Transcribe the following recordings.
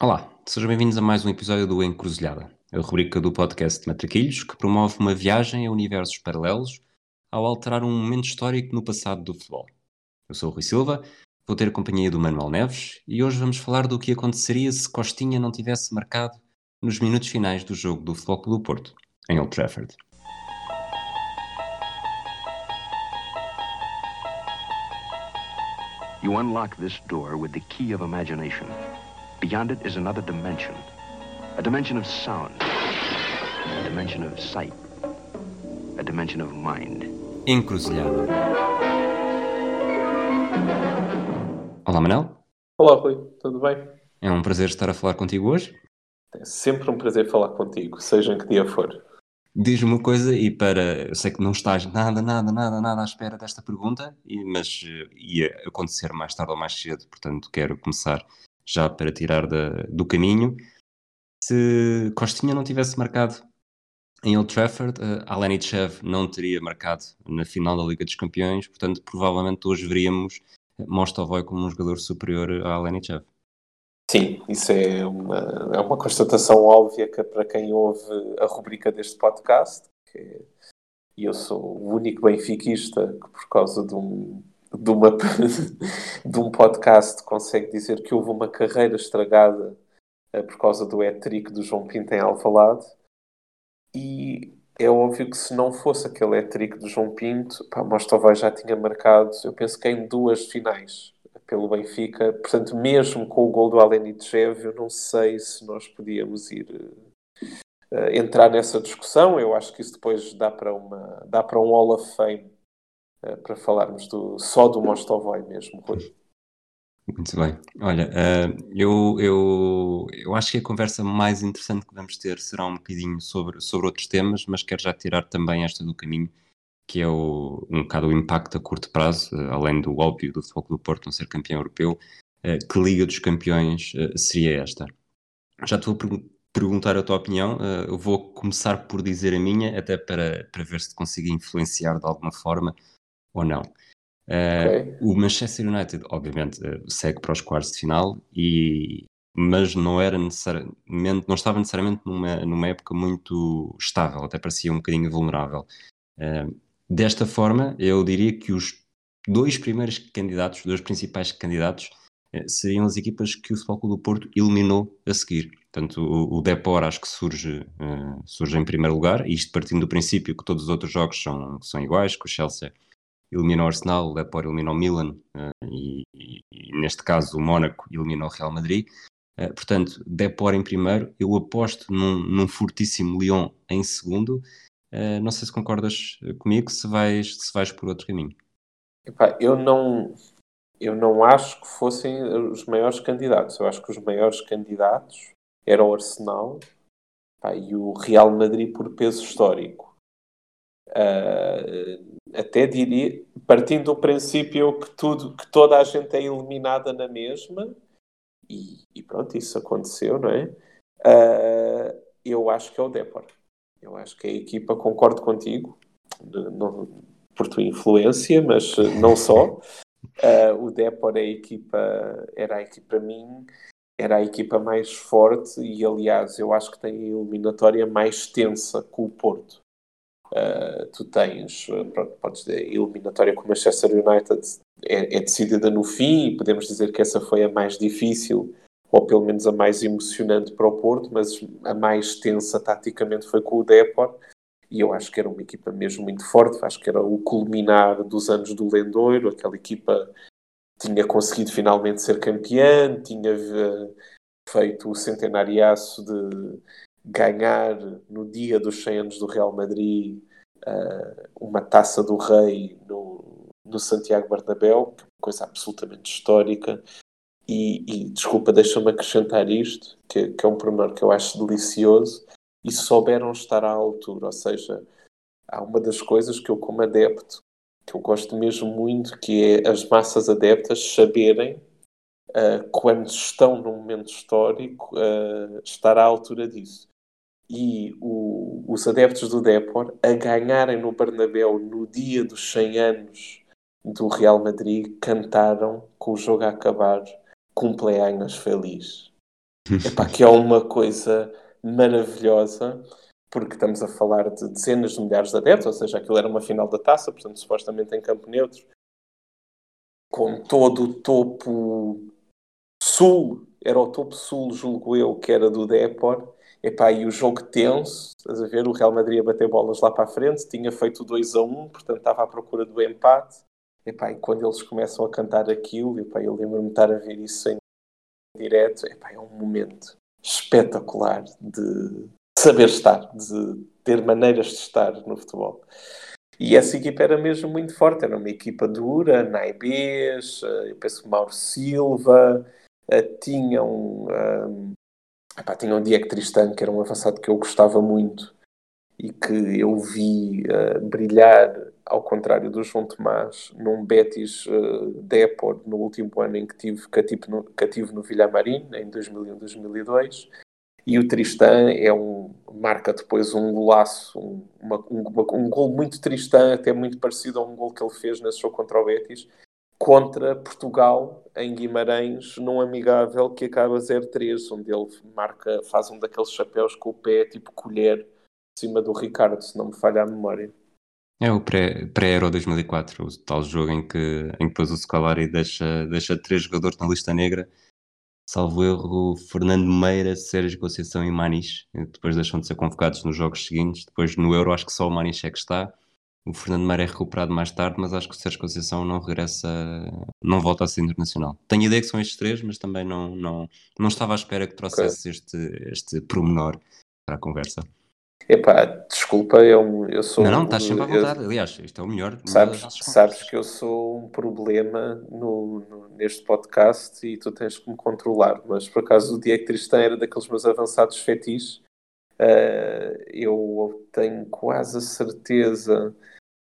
Olá, sejam bem-vindos a mais um episódio do Encruzilhada, a rubrica do podcast Matraquilhos que promove uma viagem a universos paralelos ao alterar um momento histórico no passado do futebol. Eu sou o Rui Silva, vou ter a companhia do Manuel Neves e hoje vamos falar do que aconteceria se Costinha não tivesse marcado nos minutos finais do jogo do Futebol Clube do Porto, em Old Trafford. You unlock this door with the key of imagination. Beyond it is another dimension. A dimension of sound. A dimension of sight. A dimension of mind. Encruzilhada. Olá, Manel. Olá, Rui, tudo bem? É um prazer estar a falar contigo hoje. É sempre um prazer falar contigo, seja em que dia for. Diz-me uma coisa, e para. Eu sei que não estás nada, nada, nada, nada à espera desta pergunta, e- mas eh, ia acontecer mais tarde ou mais cedo, portanto quero começar já para tirar da- do caminho. Se Costinha não tivesse marcado em Old Trafford, uh, Alenichev não teria marcado na final da Liga dos Campeões, portanto provavelmente hoje veríamos Mostovoy como um jogador superior a Alenichev. Sim, isso é uma, é uma constatação óbvia que para quem ouve a rubrica deste podcast, que e eu sou o único benfiquista que por causa de um, de, uma, de um podcast consegue dizer que houve uma carreira estragada eh, por causa do hat-trick do João Pinto em Alvalade e é óbvio que se não fosse aquele hat-trick do João Pinto, pá, Mostovai já tinha marcado, eu penso que em duas finais pelo Benfica. Portanto, mesmo com o gol do Alenichev, eu não sei se nós podíamos ir uh, entrar nessa discussão. Eu acho que isso depois dá para, uma, dá para um Hall of Fame uh, para falarmos do, só do Mostovoy mesmo, Rui. Muito bem. Olha, uh, eu, eu, eu acho que a conversa mais interessante que vamos ter será um bocadinho sobre, sobre outros temas, mas quero já tirar também esta do caminho, que é o, um bocado o impacto a curto prazo, uh, além do óbvio do Futebol do Porto não ser campeão europeu, que Liga dos Campeões seria esta? Já te vou per perguntar a tua opinião, eu vou começar por dizer a minha, até para, para ver se te consigo influenciar de alguma forma ou não. Okay. Uh, o Manchester United, obviamente, uh, segue para os quartos de final, e, mas não era necessariamente, não estava necessariamente numa, numa época muito estável, até parecia um bocadinho vulnerável. Uh, desta forma, eu diria que os dois primeiros candidatos, os dois principais candidatos, seriam as equipas que o Futebol Clube do Porto eliminou a seguir. Portanto, o, o Depor acho que surge, surge em primeiro lugar, isto partindo do princípio que todos os outros jogos são, são iguais, que o Chelsea eliminou Arsenal, o Depor eliminou Milan uh, e, e, e, neste caso o Mónaco eliminou o Real Madrid. Uh, portanto, Depor em primeiro, eu aposto num, num fortíssimo Lyon em segundo. Uh, não sei se concordas comigo, se vais, se vais por outro caminho. Epá, eu não eu não acho que fossem os maiores candidatos. Eu acho que os maiores candidatos eram o Arsenal e o Real Madrid por peso histórico. Uh, até diria, partindo do princípio que tudo, que toda a gente é eliminada na mesma, e, e pronto, isso aconteceu, não é? Uh, eu acho que é o Depor. Eu acho que é a equipa, concordo contigo, não, por tua influência, mas não só. Uh, o Depor é a equipa, era a equipa para mim, era a equipa mais forte e, aliás, eu acho que tem a eliminatória mais tensa com o Porto. Uh, tu tens, pronto, podes dizer, a eliminatória com o Manchester United. É, é, decidida no fim podemos dizer que essa foi a mais difícil ou pelo menos a mais emocionante para o Porto, mas a mais tensa taticamente foi com o Depor. E eu acho que era uma equipa mesmo muito forte, acho que era o culminar dos anos do Lendoiro, aquela equipa tinha conseguido finalmente ser campeã, tinha uh, feito o centenariaço de ganhar no dia dos 100 anos do Real Madrid uh, uma taça do rei no, no Santiago Bernabéu, é coisa absolutamente histórica. E, e desculpa, deixa-me acrescentar isto, que, que, é um pormenor que eu acho delicioso, e souberam estar à altura. Ou seja, há uma das coisas que eu, como adepto, que eu gosto mesmo muito, que é as massas adeptas saberem Uh, quando estão num momento histórico, uh, estar à altura disso. E o, os adeptos do Depor a ganharem no Bernabéu no dia dos 100 anos do Real Madrid cantaram com o jogo a acabar cumpleaños feliz. Epá, que é uma coisa maravilhosa, porque estamos a falar de dezenas de milhares de adeptos, ou seja, aquilo era uma final da taça, portanto, supostamente em campo neutro, com todo o topo sul, era o topo sul, julgo eu, que era do Depor, Epá, e o jogo tenso, estás a ver? O Real Madrid a bater bolas lá para a frente, tinha feito 2 a 1, portanto estava à procura do empate. Epá, e quando eles começam a cantar aquilo, epá, eu lembro-me de estar a ver isso em direto, epá, é um momento espetacular de saber estar, de ter maneiras de estar no futebol. E essa equipa era mesmo muito forte, era uma equipa dura, Naibês, eh, eu penso Mauro Silva, eh, tinham um, Epá, tinha um Diego Tristan, que era um avançado que eu gostava muito e que eu vi uh, brilhar, ao contrário do João Tomás, num Betis uh, Depor no último ano em que tive cativo no, cativo no Villamarim, em 2001-2002. E o Tristan é um, marca depois um golaço, um, uma, um, um gol muito Tristan, até muito parecido a um gol que ele fez nesse jogo contra o Betis, contra Portugal em Guimarães num amigável que acaba 0-3, onde ele marca, faz um daqueles chapéus com o pé tipo colher em cima do Ricardo, se não me falha a memória. É o pré-Euro pré 2004, o tal jogo em que, em que depois o Scalari deixa, deixa três jogadores na lista negra, salvo erro, Fernando Meira, Sérgio Conceição e Manis, depois deixam de ser convocados nos jogos seguintes, depois no Euro acho que só o Manis é que está, o Fernando Meira é recuperado mais tarde, mas acho que o Sérgio Conceição não regressa, não volta a ser internacional. Tenho ideia que são estes três, mas também não, não, não estava à espera que trouxesse okay. este, este promenor para a conversa. Epá, desculpa, eu, eu sou. Não, não, estás sempre à vontade. Eu, Aliás, isto é o melhor. Sabes, sabes que eu sou um problema no, no, neste podcast e tu tens que me controlar. Mas por acaso o Diego Tristan era daqueles meus avançados fetiches. Uh, eu tenho quase a certeza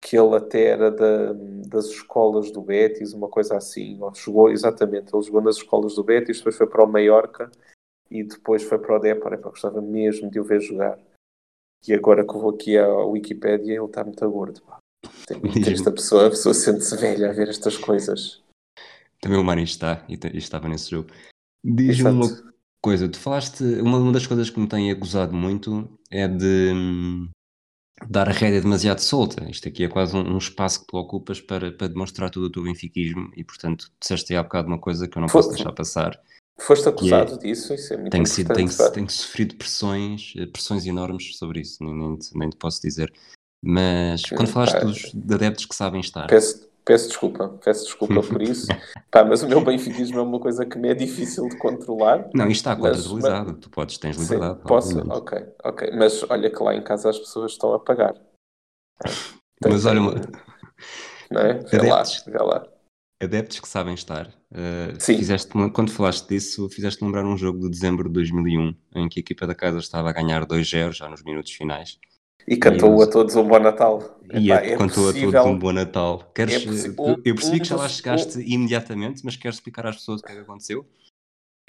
que ele até era da, das escolas do Betis, uma coisa assim, ou jogou, exatamente, ele jogou nas escolas do Betis, depois foi para o Mallorca e depois foi para o Depor, é, gostava mesmo de o ver jogar. E agora que eu vou aqui à Wikipédia, ele está muito gordo. Pá. Esta pessoa, a pessoa sente-se velha a ver estas coisas. Também o Mani está, e, estava nesse jogo. Diz-me uma coisa, tu falaste, uma, uma das coisas que me tem acusado muito é de hum, dar a rédea demasiado solta. Isto aqui é quase um, um, espaço que tu ocupas para, para demonstrar todo o teu benfiquismo e, portanto, disseste aí há bocado uma coisa que eu não posso deixar passar. Foste acusado é, disso, isso é muito tenho sido, tenho, tenho, sofrido pressões, eh, pressões enormes sobre isso, nem, nem, te, nem te posso dizer. Mas quando falaste dos adeptos que sabem estar. Peço, peço desculpa, peço desculpa por isso. Pá, mas o meu benfiquismo é uma coisa que me é difícil de controlar. Não, isto está contabilizado, mas... tu podes, tens liberdade. Sim, posso, ok, ok. Mas olha que lá em casa as pessoas estão a pagar. mas olha, uma... não é? Vê adeptos, lá, vê lá. Adeptos que sabem estar. Uh, Sim. Fizeste, quando falaste disso, fizeste lembrar um jogo de dezembro de 2001, em que a equipa da casa estava a ganhar 2-0 já nos minutos finais. E cantou e a todos um bom Natal. E Epá, é cantou possível... a todos um bom Natal. Queres, é eu percebi um que já lá chegaste um... imediatamente, mas queres explicar às pessoas o que é que aconteceu?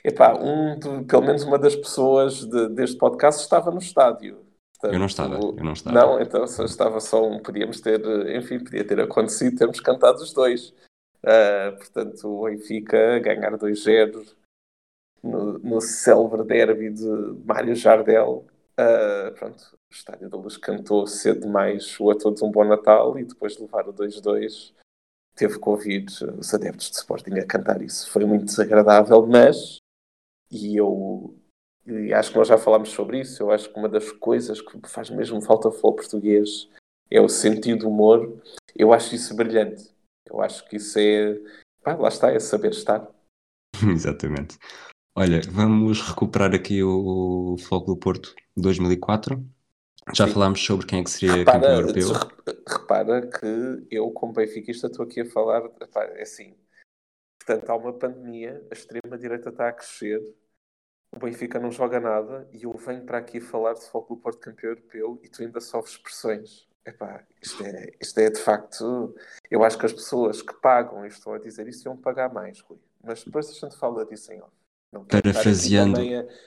Epá, um, pelo menos uma das pessoas de, deste podcast estava no estádio. Portanto, eu não estava, eu não estava. Não, então só estava só um. Podíamos ter, enfim, podia ter acontecido, termos cantado os dois. Uh, portanto, o Benfica ganhar 2-0 no, no célebre derby de Mário Jardel. Uh, pronto, o Estádio da Luz cantou cedo demais o a todos um bom Natal e depois de levar o 2-2 teve que ouvir os adeptos de Sporting a cantar isso. Foi muito desagradável, mas e eu e acho que nós já falámos sobre isso. Eu acho que uma das coisas que faz mesmo falta ao português é o sentido do humor. Eu acho isso brilhante. Eu acho que isso é. Pá, lá está, é saber estar. Exatamente. Olha, vamos recuperar aqui o Foco do Porto 2004. Já Sim. falámos sobre quem é que seria repara, campeão europeu. Repara que eu, como benfiquista, estou aqui a falar, é assim, portanto, há uma pandemia, a extrema-direita está a crescer, o Benfica não joga nada e eu venho para aqui falar de Futebol do Porto campeão europeu e tu ainda sofres pressões. Epá, isto é, isto é de facto. Eu acho que as pessoas que pagam e estão a dizer isso iam pagar mais, Rui. Mas depois a gente fala disso em off. Não Parafraseando.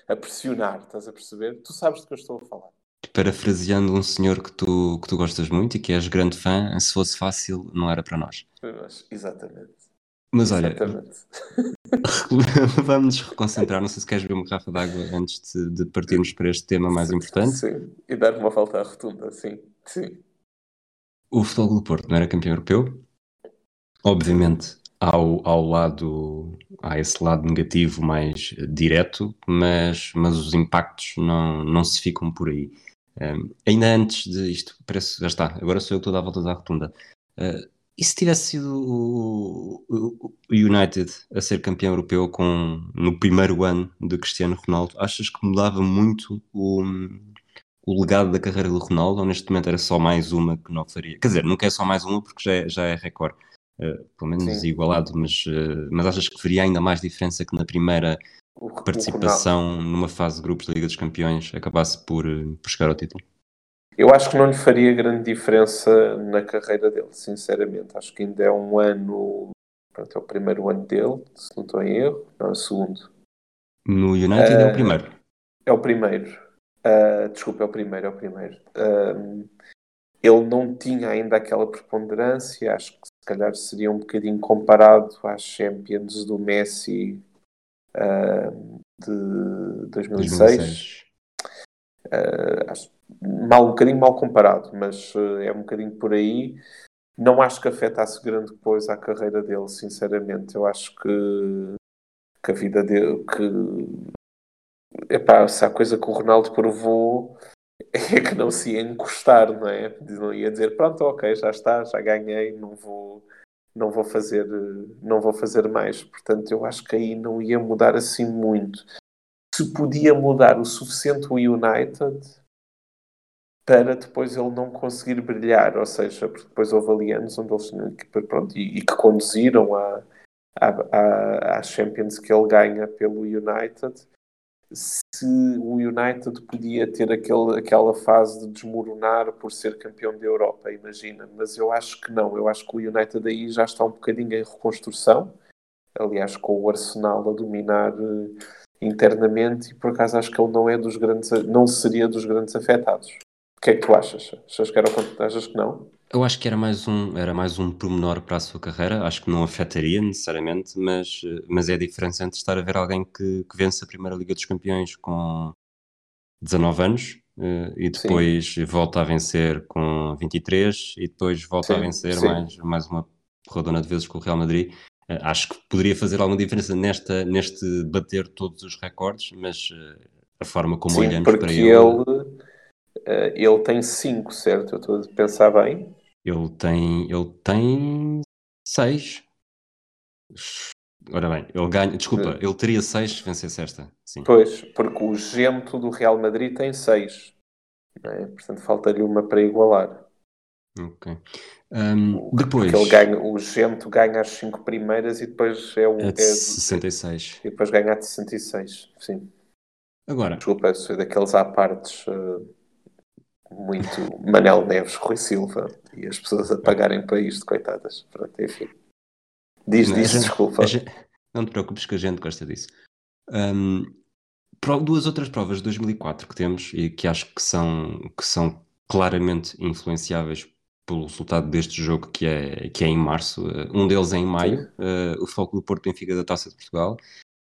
A, a pressionar, estás a perceber? Tu sabes do que eu estou a falar. Parafraseando um senhor que tu, que tu gostas muito e que és grande fã, se fosse fácil, não era para nós. Exatamente. Mas olha, Exatamente. vamos nos reconcentrar. Não sei se queres beber uma garrafa de água antes de, de partirmos para este tema mais importante. Sim, e dar uma volta à rotunda, sim. sim. O Futebol do Porto não era campeão europeu? Obviamente, ao, ao lado, há esse lado negativo mais direto, mas, mas os impactos não, não se ficam por aí. Um, ainda antes de isto, parece, já está, agora sou eu que estou a dar voltas à rotunda. Uh, e se tivesse sido o, o, o, United a ser campeão europeu com, no primeiro ano de Cristiano Ronaldo, achas que mudava muito o, o legado da carreira do Ronaldo ou neste momento era só mais uma que não faria? Quer dizer, nunca é só mais uma porque já é, já é recorde, uh, pelo menos Sim. igualado, mas, uh, mas achas que faria ainda mais diferença que na primeira participação numa fase de grupos da Liga dos Campeões acabasse por, por chegar ao título? Eu acho que não lhe faria grande diferença na carreira dele, sinceramente. Acho que ainda é um ano. Pronto, é o primeiro ano dele, se não estou em erro. Não, é o segundo. No United uh, é o primeiro. É o primeiro. Uh, desculpa, é o primeiro, é o primeiro. Uh, ele não tinha ainda aquela preponderância, acho que se calhar seria um bocadinho comparado às Champions do Messi de 2006. 2006. acho mal, um bocadinho mal comparado, mas uh, é um bocadinho por aí. Não acho que afetasse grande coisa a carreira dele, sinceramente. Eu acho que, que a vida dele. Que, epá, se há coisa que o Ronaldo provou é que não se ia encostar, não é? Não ia dizer, pronto, ok, já está, já ganhei, não vou, não vou fazer, não vou fazer mais. Portanto, eu acho que aí não ia mudar assim muito. Se podia mudar o suficiente o United, para depois ele não conseguir brilhar, ou seja, porque depois houve ali anos onde eles pronto, e, e que conduziram à a, a, Champions que ele ganha pelo United. Se o United podia ter aquele, aquela fase de desmoronar por ser campeão da Europa, imagina, mas eu acho que não. Eu acho que o United aí já está um bocadinho em reconstrução. Aliás, com o Arsenal a dominar uh, internamente, e por acaso acho que ele não é dos grandes, não seria dos grandes afetados. O que é que tu achas? Achas que, era, achas que não? Eu acho que era mais um, era mais um pormenor para a sua carreira, acho que não afetaria necessariamente, mas, mas é a diferença entre estar a ver alguém que, que vence a Primeira Liga dos Campeões com 19 anos uh, e depois sim. volta a vencer com 23 e depois volta sim, a vencer mais, mais uma rodona de vezes com o Real Madrid. Uh, acho que poderia fazer alguma diferença nesta, neste bater todos os recordes, mas uh, a forma como sim, olhamos para ele... ele Uh, ele tem 5, certo? Eu estou a pensar bem. Ele tem. Ele tem 6. Ora bem, ele ganha. Desculpa, ele teria 6 se vencesse esta. Sim. Pois, porque o Gento do Real Madrid tem 6. É? Portanto, falta-lhe uma para igualar. Ok. Um, depois. Porque ele ganha, o Gento ganha as 5 primeiras e depois é o. É de é 66. E depois ganha a de 66. Sim. Agora. Desculpa, sou daqueles à partes. Uh, muito Manel Neves, Rui Silva e as pessoas a pagarem para isto, coitadas. Pronto, enfim. Diz, diz, gente, desculpa. Gente, não te preocupes que a gente gosta disso. Um, duas outras provas de 2004 que temos e que acho que são, que são claramente influenciáveis pelo resultado deste jogo que é, que é em março. Um deles é em maio, uh, o Foco do Porto Benfica da Taça de Portugal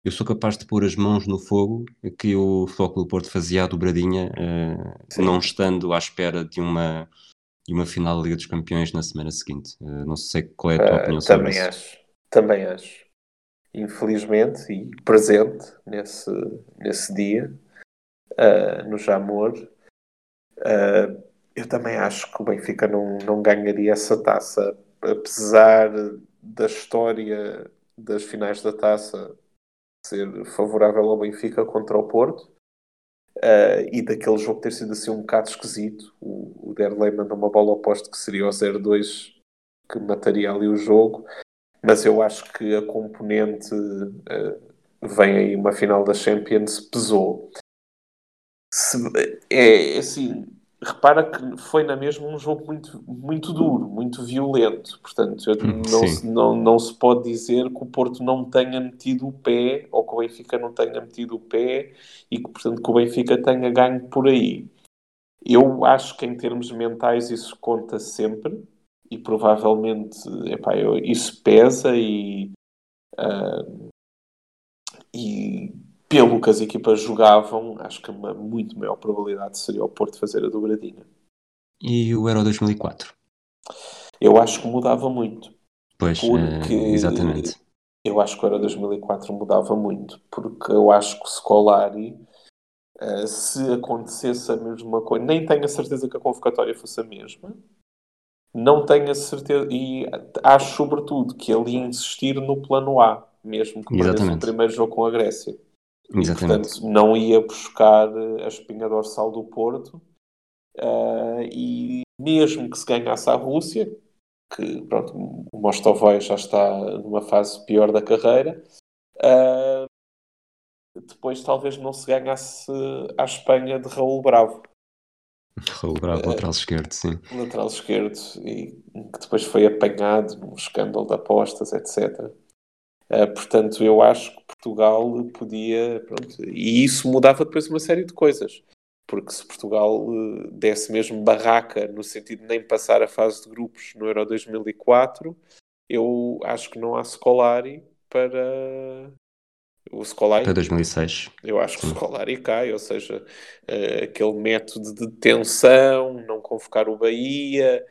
eu sou capaz de pôr as mãos no fogo que o do Porto fazia a dobradinha, uh, não estando à espera de uma, de uma final da Liga dos Campeões na semana seguinte. Uh, não sei qual é a tua uh, opinião sobre também Acho, também acho. Infelizmente e presente nesse, nesse dia, no Jamor, eu também acho que o Benfica não, não ganharia essa taça, apesar da história das finais da taça ser favorável ao Benfica contra o Porto. Uh, e daquele jogo ter sido assim um bocado esquisito. O, o Derlei mandou uma bola oposta que seria o 0-2 que mataria ali o jogo. Mas eu acho que a componente uh, vem aí uma final da Champions pesou. Se, é assim, repara que foi na mesma um jogo muito, muito duro, muito violento. Portanto, hum, não, se, não, não se pode dizer que o Porto não tenha metido o pé ou que o Benfica não tenha metido o pé e que, portanto, que o Benfica tenha ganho por aí. Eu acho que em termos mentais isso conta sempre e provavelmente epá, eu, isso pesa e Uh, e pelo que as equipas jogavam, acho que uma muito maior probabilidade seria o Porto fazer a dobradinha. E o Euro 2004? Eu acho que mudava muito. Pois, porque uh, exatamente. Eu acho que o Euro 2004 mudava muito, porque eu acho que o Scolari, uh, se acontecesse a mesma coisa, nem tenho a certeza que a convocatória fosse a mesma, não tenho a certeza, e acho sobretudo que ele ia insistir no plano A, mesmo que o primeiro jogo com a Grécia. Exatamente. portanto, não ia buscar a espinha dorsal do Porto, uh, e mesmo que se ganhasse a Rússia, que pronto, o Mostovoi já está numa fase pior da carreira, uh, depois talvez não se ganhasse a Espanha de Raul Bravo. Raul Bravo, lateral esquerdo, sim. Lateral esquerdo, e que depois foi apanhado num escândalo de apostas, etc. Uh, ah, portanto, eu acho que Portugal podia. Pronto, e isso mudava depois uma série de coisas. Porque se Portugal uh, desse mesmo barraca, no sentido de nem passar a fase de grupos no Euro 2004, eu acho que não há Scolari para, o Scolari. Até 2006. Eu acho que o Scolari cai, ou seja, uh, aquele método de detenção, não convocar o Bahia,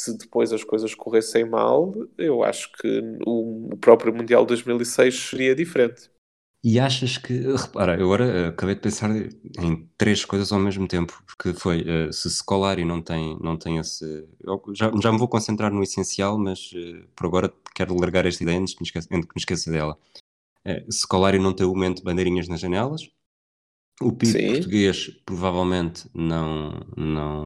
se depois as coisas corressem mal, eu acho que o, próprio Mundial 2006 seria diferente. E achas que, repara, eu agora uh, acabei de pensar em três coisas ao mesmo tempo, porque foi, uh, se Scolari não tem, não tem esse... Já, já me vou concentrar no essencial, mas uh, por agora quero largar esta ideia antes que me esqueça, que me esqueça dela. Uh, Scolari não tem o momento de bandeirinhas nas janelas, o PIB português provavelmente não, não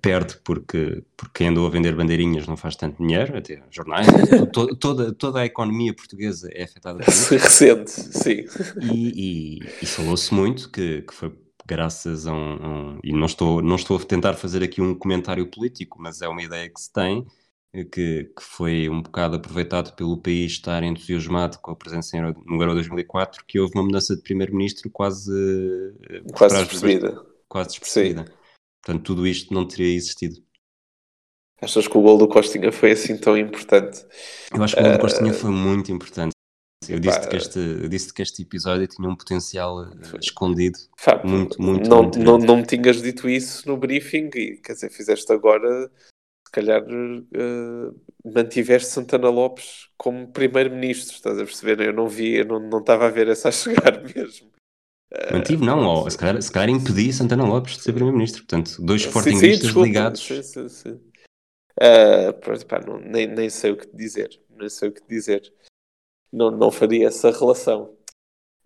perde porque, porque quem andou a vender bandeirinhas não faz tanto dinheiro, até jornais, to, toda, toda a economia portuguesa é afetada por isso. Recente, sim. E, e, e falou-se muito que, que foi graças a um, um, e não estou, não estou a tentar fazer aqui um comentário político, mas é uma ideia que se tem, que, que, foi um bocado aproveitado pelo país estar entusiasmado com a presença no Euro 2004, que houve uma mudança de primeiro-ministro quase eh, quase despercebida. Quase despercebida. Portanto, tudo isto não teria existido. Achas que o gol do Costinha foi assim tão importante? Eu acho que o gol do Costinha uh... foi muito importante. Eu disse-te que, este, disse que este episódio tinha um potencial uh, escondido. muito, muito, não, muito não, não me tinhas dito isso no briefing e quer dizer, fizeste agora calhar uh, mantiveste Santana Lopes como primeiro-ministro, estás a perceber? Eu não vi, eu não, não estava a ver essa a chegar mesmo. Mantive, não, ou, se, calhar, se calhar impedi Santana Lopes de ser primeiro-ministro, portanto, dois sportingistas ligados. Sim, sim, sim. Uh, pronto, pá, não, nem, nem sei o que dizer, nem sei o que dizer. Não, não faria essa relação.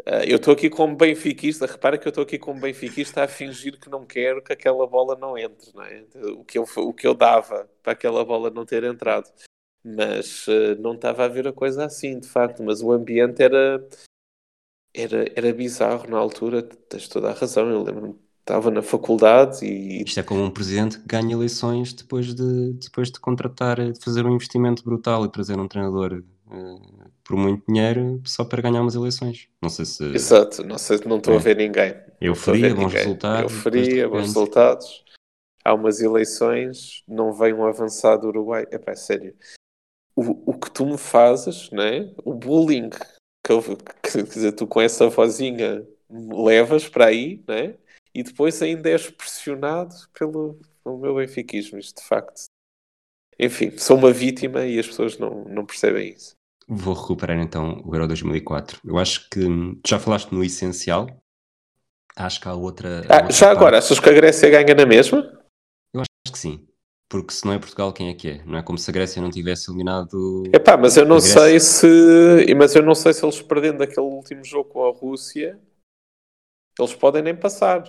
Uh, eu estou aqui como benfiquista, repara que eu estou aqui como benfiquista a fingir que não quero que aquela bola não entre, não é? o, que eu, o que eu dava para aquela bola não ter entrado. Mas uh, não estava a ver a coisa assim, de facto, mas o ambiente era, era, era bizarro na altura, tens toda a razão, eu lembro-me estava na faculdade e... Isto é como um presidente que ganha eleições depois de, depois de contratar, de fazer um investimento brutal e trazer um treinador uh, por muito dinheiro só para ganhar umas eleições. Não sei se. Exato, não sei não estou é. a ver ninguém. Euforia, bons ninguém. resultados. Euforia, bons resultados. Há umas eleições, não vem um avançado do Uruguai. É pá, sério. O, o que tu me fazes, né? o bullying que, quer dizer, tu com essa vozinha levas para aí, né? e depois ainda és pressionado pelo, pelo meu benfiquismo. Isto de facto. Enfim, sou uma vítima e as pessoas não, não percebem isso. Vou recuperar então o Euro 2004. Eu acho que já falaste no essencial. Acho que há outra. Ah, outra já parte. agora, achas que a Grécia ganha na mesma? Eu acho que sim. Porque se não é Portugal, quem é que é? Não é como se a Grécia não tivesse eliminado. Epá, mas eu não sei se. Mas eu não sei se eles perdendo aquele último jogo com a Rússia, eles podem nem passar.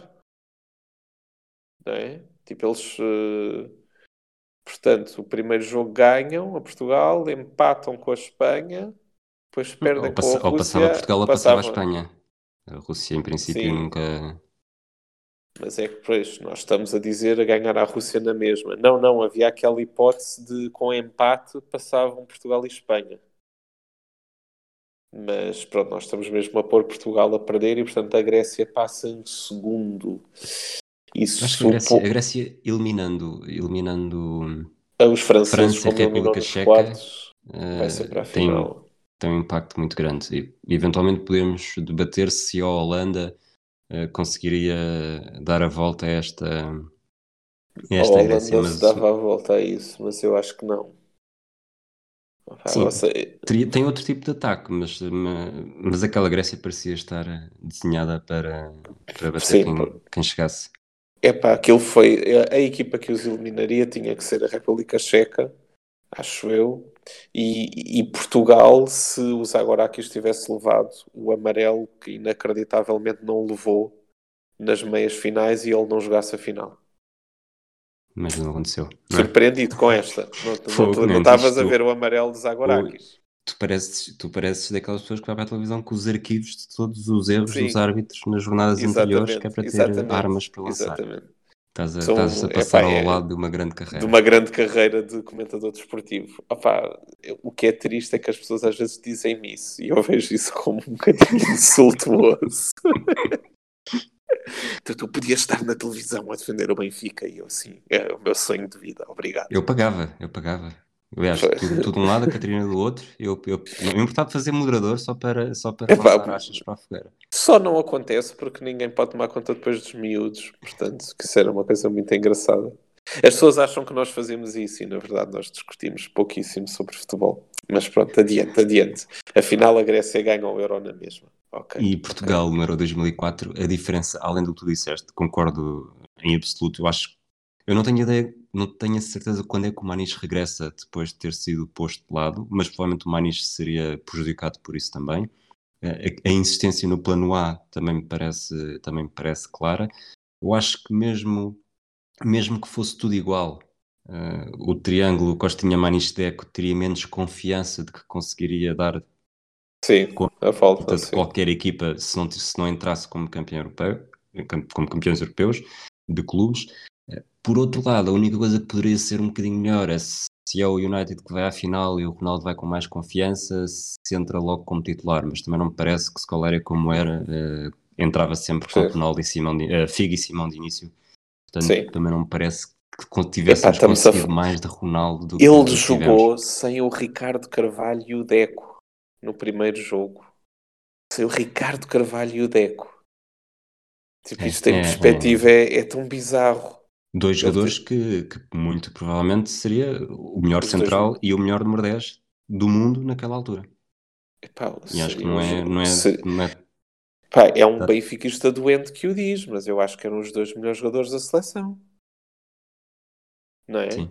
Não é? Tipo, eles. Uh Portanto, o primeiro jogo ganham a Portugal, empatam com a Espanha, depois perdem ou com a Rússia. Ou passava Portugal ou passava a Espanha. A Rússia, em princípio, Sim. nunca. Mas é que, pois, nós estamos a dizer a ganhar a Rússia na mesma. Não, não, havia aquela hipótese de, com empate, passavam Portugal e Espanha. Mas pronto, nós estamos mesmo a pôr Portugal a perder e, portanto, a Grécia passa em segundo. Isso Acho que a Grécia, a Grécia eliminando, eliminando os franceses França, República Checa, quartos, uh, vai ser para a final. tem um impacto muito grande. E, eventualmente podemos debater se a Holanda uh, conseguiria dar a volta a esta, a esta a Holanda Grécia. Mas... se dava a volta a isso, mas eu acho que não. Sim, tem outro tipo de ataque, mas, mas aquela Grécia parecia estar desenhada para, para bater Sim, quem, quem chegasse. É pá, aquilo foi. A equipa que os eliminaria tinha que ser a República Checa, acho eu, e, e Portugal, se os Agorakis tivesse levado o amarelo, que inacreditavelmente não levou nas meias finais e ele não jogasse a final. Mas não aconteceu. Não é? Surpreendido com esta. Não estavas a ver o amarelo dos Agorakis. Tu pareces, tu pareces daquelas pessoas que vai para a televisão com os arquivos de todos os erros Sim. dos árbitros nas jornadas exatamente, anteriores, que é para ter exatamente, armas para lançar. Exatamente. Estás a, estás a passar epá, ao é, lado de uma grande carreira. De uma grande carreira de comentador desportivo. Opá, o que é triste é que as pessoas às vezes dizem-me isso e eu vejo isso como um bocadinho insultuoso. então, tu podias estar na televisão a defender o Benfica e eu assim, é o meu sonho de vida, obrigado. Eu pagava, eu pagava. Aliás, tudo, tudo de um lado, a Catarina do outro. Eu, eu não me importava fazer moderador só para, só para Epá, lançar achas para a fogueira. Só não acontece porque ninguém pode tomar conta depois dos miúdos. Portanto, que isso era uma coisa muito engraçada. As pessoas acham que nós fazemos isso e, na verdade, nós discutimos pouquíssimo sobre futebol. Mas pronto, adiante, adiante. Afinal, a Grécia ganha o Euro na mesma. Okay. E Portugal no Euro 2004, a diferença, além do que tu disseste, concordo em absoluto. Eu acho eu não tenho ideia, não tenho a certeza quando é que o Maniche regressa depois de ter sido posto de lado, mas provavelmente o Maniche seria prejudicado por isso também. A, a, insistência no plano A também me parece, também me parece clara. Eu acho que mesmo, mesmo que fosse tudo igual, uh, o triângulo Costinha Maniche Deco teria menos confiança de que conseguiria dar sim, a falta de sim. qualquer equipa se não, se não entrasse como campeão europeu, como campeões europeus de clubes. Por outro lado, a única coisa que poderia ser um bocadinho melhor é se, se é o United que vai à final e o Ronaldo vai com mais confiança, se entra logo como titular, mas também não me parece que Scolari como era, uh, entrava sempre com Ronaldo e Simão de, uh, Figo e Simão de início. Portanto, Sim. também não me parece que tivéssemos Epá, conseguido a... mais de Ronaldo do que Ele jogou sem o Ricardo Carvalho e o Deco no primeiro jogo. Sem o Ricardo Carvalho e o Deco. Tipo, é, isto em é, perspectiva é. É, é tão bizarro. Dois jogadores que, que, muito provavelmente seria o melhor Os central dois... e o melhor número 10 do mundo naquela altura. Epá, e acho que não é, não é, não é... Pá, é um tá. benfiquista doente que o diz, mas eu acho que eram os dois melhores jogadores da seleção. Não é? Sim.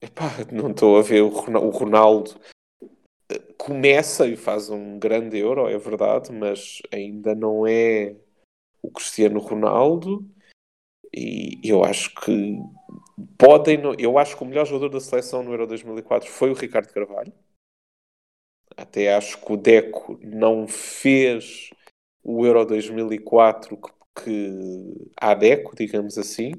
Epá, não estou a ver o Ronaldo eh, começa e faz um grande euro, é verdade, mas ainda não é o Cristiano Ronaldo e eu acho que podem. Eu acho que o melhor jogador da seleção no Euro 2004 foi o Ricardo Carvalho. Até acho que o Deco não fez o Euro 2004 que, que há Deco, digamos assim.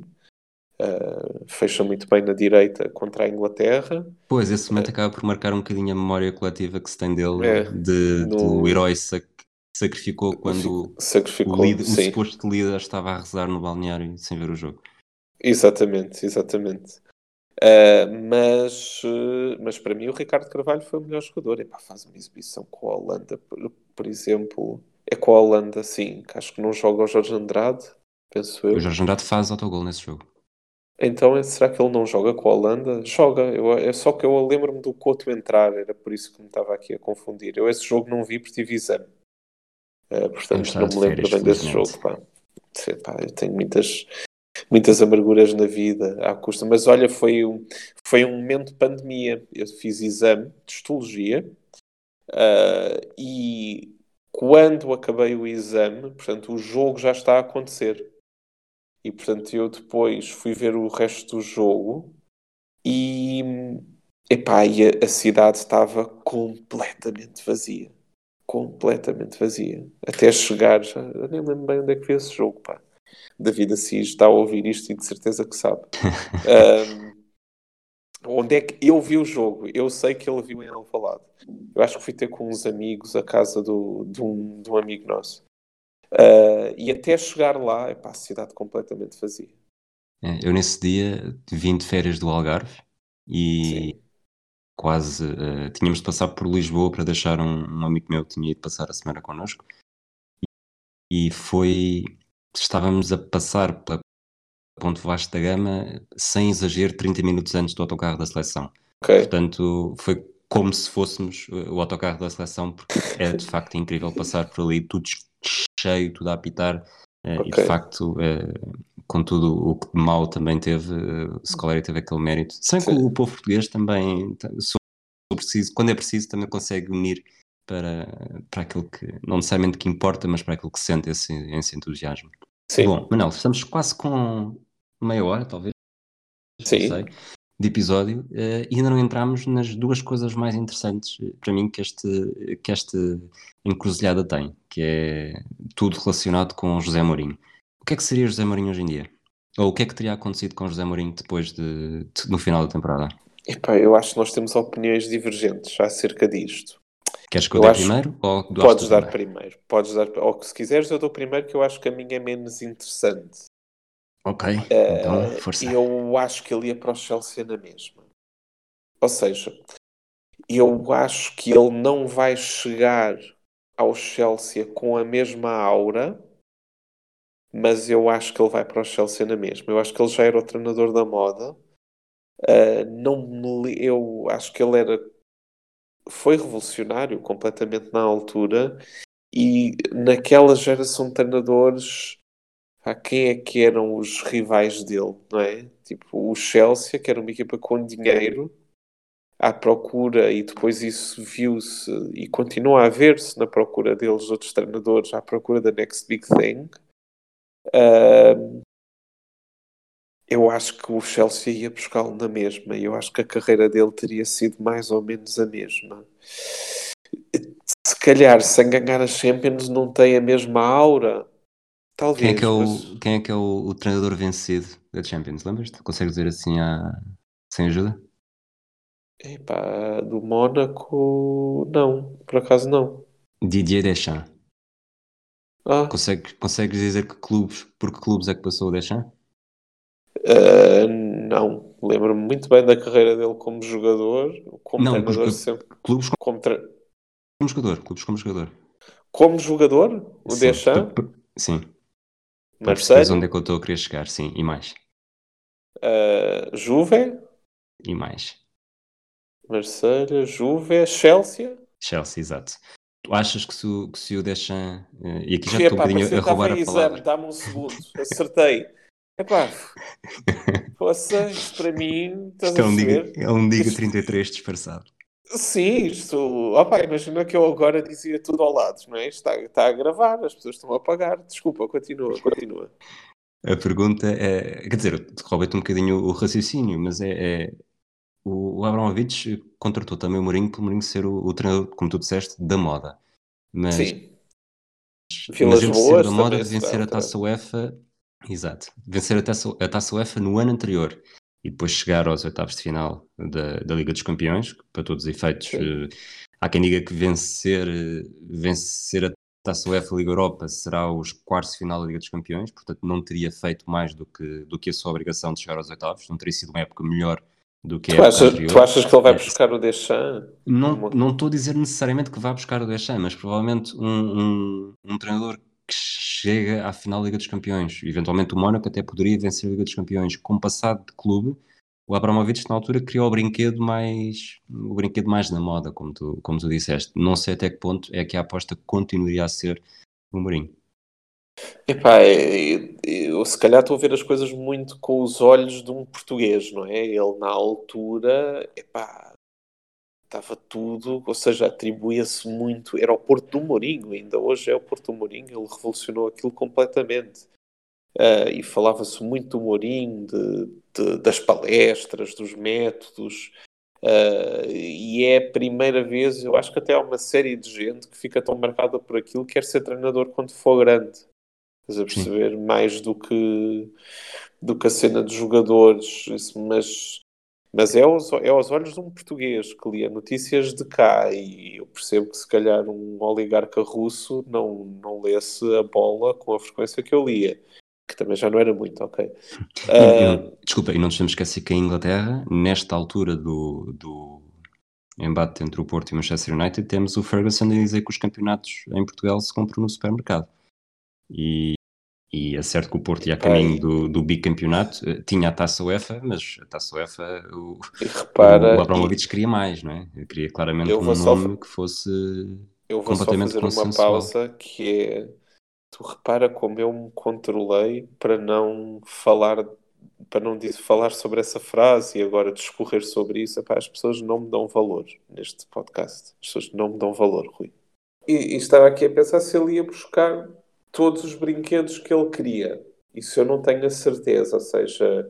Uh, fecha muito bem na direita contra a Inglaterra. Pois, esse momento uh, acaba por marcar um bocadinho a memória coletiva que se tem dele, é, de, no... do herói sacrificou quando sacrificou, o, líder, o suposto líder estava a rezar no balneário sem ver o jogo. Exatamente, exatamente. Uh, mas, uh, mas para mim o Ricardo Carvalho foi o melhor jogador. Epá, faz uma exibição com a Holanda, por, por, exemplo. É com a Holanda, sim, que acho que não joga o Jorge Andrade, penso eu. O Jorge Andrade faz autogol nesse jogo. Então, será que ele não joga com a Holanda? Joga, eu, é só que eu lembro-me do Couto entrar, era por isso que me estava aqui a confundir. Eu esse jogo não vi porque tive exame. Uh, portanto, não me lembro bem desse jogo. Pá. Pá, eu tenho muitas, muitas amarguras na vida à custa. Mas olha, foi um, foi um momento de pandemia. Eu fiz exame de histologia uh, e quando acabei o exame, portanto, o jogo já está a acontecer. E portanto, eu depois fui ver o resto do jogo e, epá, e a, a cidade estava completamente vazia completamente vazia. Até chegar, já, eu nem lembro bem onde é que foi esse jogo, pá. David Assis está a ouvir isto e de certeza que sabe. um, onde é que eu vi o jogo? Eu sei que ele viu em Alvalade. Eu acho que fui ter com uns amigos a casa do, de, um, de um amigo nosso. Uh, e até chegar lá, é pá, a cidade completamente vazia. É, eu nesse dia vim de férias do Algarve e, quase. Uh, tínhamos de passar por Lisboa para deixar um, um, amigo meu que tinha ido passar a semana connosco. E foi. Estávamos a passar pela Ponte Vasco da Gama, sem exagero, 30 minutos antes do autocarro da seleção. Okay. Portanto, foi como se fôssemos eh, o autocarro da seleção, porque é de facto incrível passar por ali, tudo cheio, tudo a apitar. Okay. E de facto, com tudo o que de mal também teve, o Scolari teve aquele mérito. Sem que o povo português também, preciso, quando é preciso, também consegue unir para, para aquilo que, não necessariamente que importa, mas para aquilo que sente esse, esse entusiasmo. Sim. Bom, Manel, estamos quase com meia hora, talvez. Sim. Sei, de episódio uh, e ainda não entramos nas duas coisas mais interessantes eh, para mim que este, que este encruzilhada tem, que é tudo relacionado com José Mourinho. O que é que seria José Mourinho hoje em dia? Ou o que é que teria acontecido com José Mourinho depois de, de no final da temporada? Epá, eu acho que nós temos opiniões divergentes acerca disto. Queres que eu, eu dê acho... primeiro? Ou Podes dar primeiro? primeiro. Podes dar, ou se quiseres, eu dou primeiro, que eu acho que a minha é menos interessante. Ok, uh, então força. Eu acho que ele ia para o Chelsea na mesma. Ou seja, eu acho que ele não vai chegar ao Chelsea com a mesma aura, mas eu acho que ele vai para o Chelsea na mesma. Eu acho que ele já era o treinador da moda. Uh, não me, eu acho que ele era foi revolucionário completamente na altura e naquela geração de treinadores a quem é que eram os rivais dele, não é? Tipo, o Chelsea, que era uma equipa com dinheiro, à procura, e depois isso viu-se e continua a ver-se na procura deles, outros treinadores, à procura da next big thing. Uh, eu acho que o Chelsea ia buscá-lo na mesma, eu acho que a carreira dele teria sido mais ou menos a mesma. Se calhar, sem ganhar a Champions, não tem a mesma aura Talvez. Quem é que é o, mas... quem é, que é o, o treinador vencido da Champions? Lembras-te? Consegues dizer assim a... sem ajuda? Epá, do Mónaco, não, por acaso não. Didier Deschamps. Ah. Consegues, consegues dizer que clubes, por que clubes é que passou o Deschamps? Uh, não, lembro-me muito bem da carreira dele como jogador, como não, treinador sempre. Clubes como, como, como jogador, clubes como jogador. Como jogador, o Sim, Deschamps? Sim. Marseille. onde é que eu estou a querer chegar, sim, e mais. Uh, Juve. E mais. Marseille, Juve, Chelsea. Chelsea, exato. Tu achas que se, o, que se o Deschamps... Uh, e aqui já estou um bocadinho a roubar a palavra. Dá-me um segundo, acertei. Epá, vocês, para mim, estás Isto a é um, diga, é um Diga 33 disfarçado. Sim, isto. Opa, imagina que eu agora dizia tudo ao lado, não é? Está, está a gravar, as pessoas estão a pagar. Desculpa, continua, continua. A pergunta é. Quer dizer, roubei-te um bocadinho o raciocínio, mas é. é o, o Abramovich contratou também o Mourinho para o Mourinho ser o, o, treinador, como tu disseste, da moda. Mas, Sim. Mas ele ser da moda, vencer a taça UEFA. Exato. Vencer a taça, a taça UEFA no ano anterior e depois chegar aos oitavos de final da, da Liga dos Campeões, que para todos os efeitos, uh, há quem diga que vencer, vencer a Taça UEFA Liga Europa será os quartos de final da Liga dos Campeões, portanto não teria feito mais do que, do que a sua obrigação de chegar aos oitavos, não teria sido uma época melhor do que tu achas, anterior. Tu achas que ele vai buscar o Deschamps? Não, não estou a dizer necessariamente que vai buscar o Deschamps, mas provavelmente um, um, um treinador que chega à final da Liga dos Campeões. Eventualmente o Mónaco até poderia vencer a Liga dos Campeões com passado de clube. O Abramovich na altura criou o brinquedo mais o brinquedo mais na moda, como tu, como tu disseste. Não sei até que ponto é que a aposta continuaria a ser o Mourinho. Epá, eu, eu, se calhar estou a ver as coisas muito com os olhos de um português, não é? Ele na altura, epá, estava tudo, ou seja, atribuía-se muito, era o Porto do Mourinho, ainda hoje é o Porto do Mourinho, ele revolucionou aquilo completamente. Uh, e falava-se muito do Mourinho, de, de, das palestras, dos métodos, uh, e é a primeira vez, eu acho que até há uma série de gente que fica tão marcada por aquilo, quer ser treinador quando for grande. Estás a perceber? Sim. Mais do que, do que a cena de jogadores, mas mas é aos, é aos olhos de um português que lia notícias de cá e eu percebo que se calhar um oligarca russo não, não lesse a bola com a frequência que eu lia. Que também já não era muito, ok. Uh... Desculpa, e não nos temos esquecer que a Inglaterra, nesta altura do, do, embate entre o Porto e o Manchester United, temos o Ferguson a dizer que os campeonatos em Portugal se compram no supermercado. E, e é certo que o Porto ia a caminho do, do bicampeonato, eh, tinha a taça UEFA, mas a taça UEFA o, repara, o Abramovich e... queria mais, não é? Eu queria claramente um nome só... que fosse eu vou completamente só fazer uma pausa que é tu repara como eu me controlei para não falar para não dizer, falar sobre essa frase e agora discorrer sobre isso, epá, as pessoas não me dão valor neste podcast. As pessoas não me dão valor, Rui. E, e, estava aqui a pensar se ele ia buscar todos os brinquedos que ele queria. Isso eu não tenho a certeza, ou seja...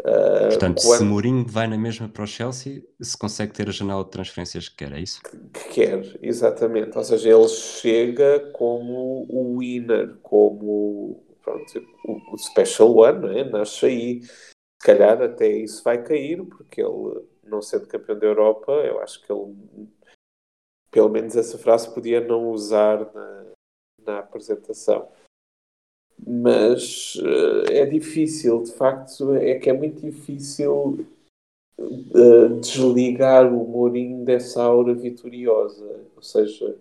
Uh, Portanto, quando... se Mourinho vai na mesma para o Chelsea, se consegue ter a janela de transferências que quer, é isso? Que, que quer, exatamente. Ou seja, ele chega como o winner, como pronto, o, o Special One, não é? Nasce aí. Se calhar até isso vai cair, porque ele, não sendo campeão da Europa, eu acho que ele, pelo menos essa frase, podia não usar na, na apresentação. Mas uh, é difícil, de facto, é que é muito difícil uh, desligar o Mourinho dessa aura vitoriosa. Ou seja,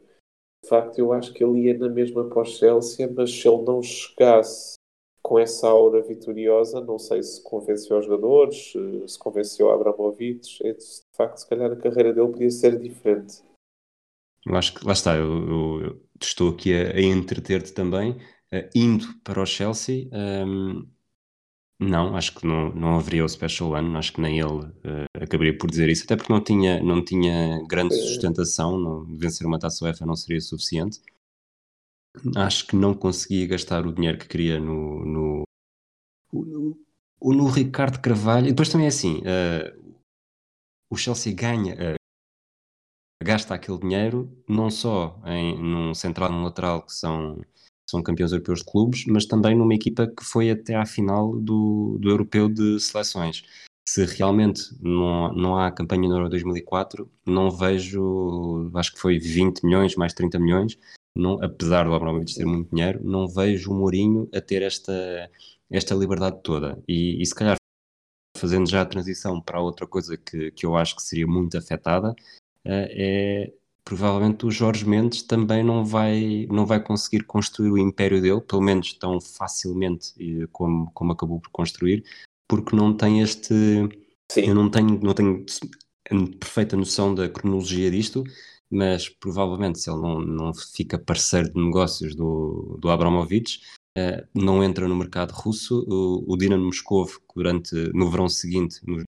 de facto, eu acho que ele ia na mesma para o Chelsea, mas se ele não chegasse com essa aura vitoriosa, não sei se convenceu os jogadores, se convenceu Abramovich, de facto, se calhar a carreira dele podia ser diferente. Eu acho que, lá está, eu, eu, estou aqui a, a entreter-te também, uh, indo para o Chelsea, um, ehm, não, acho que não, não haveria o Special One, acho que nem ele uh, acabaria por dizer isso, até porque não tinha, não tinha grande sustentação, não, vencer uma taça UEFA não seria suficiente. Acho que não conseguia gastar o dinheiro que queria no, no, no, no Ricardo Carvalho. E depois também é assim, uh, o Chelsea ganha, gasta aquele dinheiro não só em, num central e num lateral que são são campeões europeus de clubes, mas também numa equipa que foi até à final do, do europeu de seleções. Se realmente não, não há campanha no Euro 2004, não vejo, acho que foi 20 milhões mais 30 milhões, não, apesar do Abramovich ter muito dinheiro, não vejo o Mourinho a ter esta, esta liberdade toda. E, e se calhar fazendo já a transição para outra coisa que, que eu acho que seria muito afetada, é provavelmente o Jorge Mendes também não vai, não vai conseguir construir o império dele, pelo menos tão facilmente como, como acabou por construir, porque não tem este. Sim. Eu não tenho, não tenho perfeita noção da cronologia disto, mas provavelmente se ele não, não fica parceiro de negócios do, do Abramovich, uh, não entra no mercado russo, o, o Dinamo Moscou durante, no verão seguinte, no,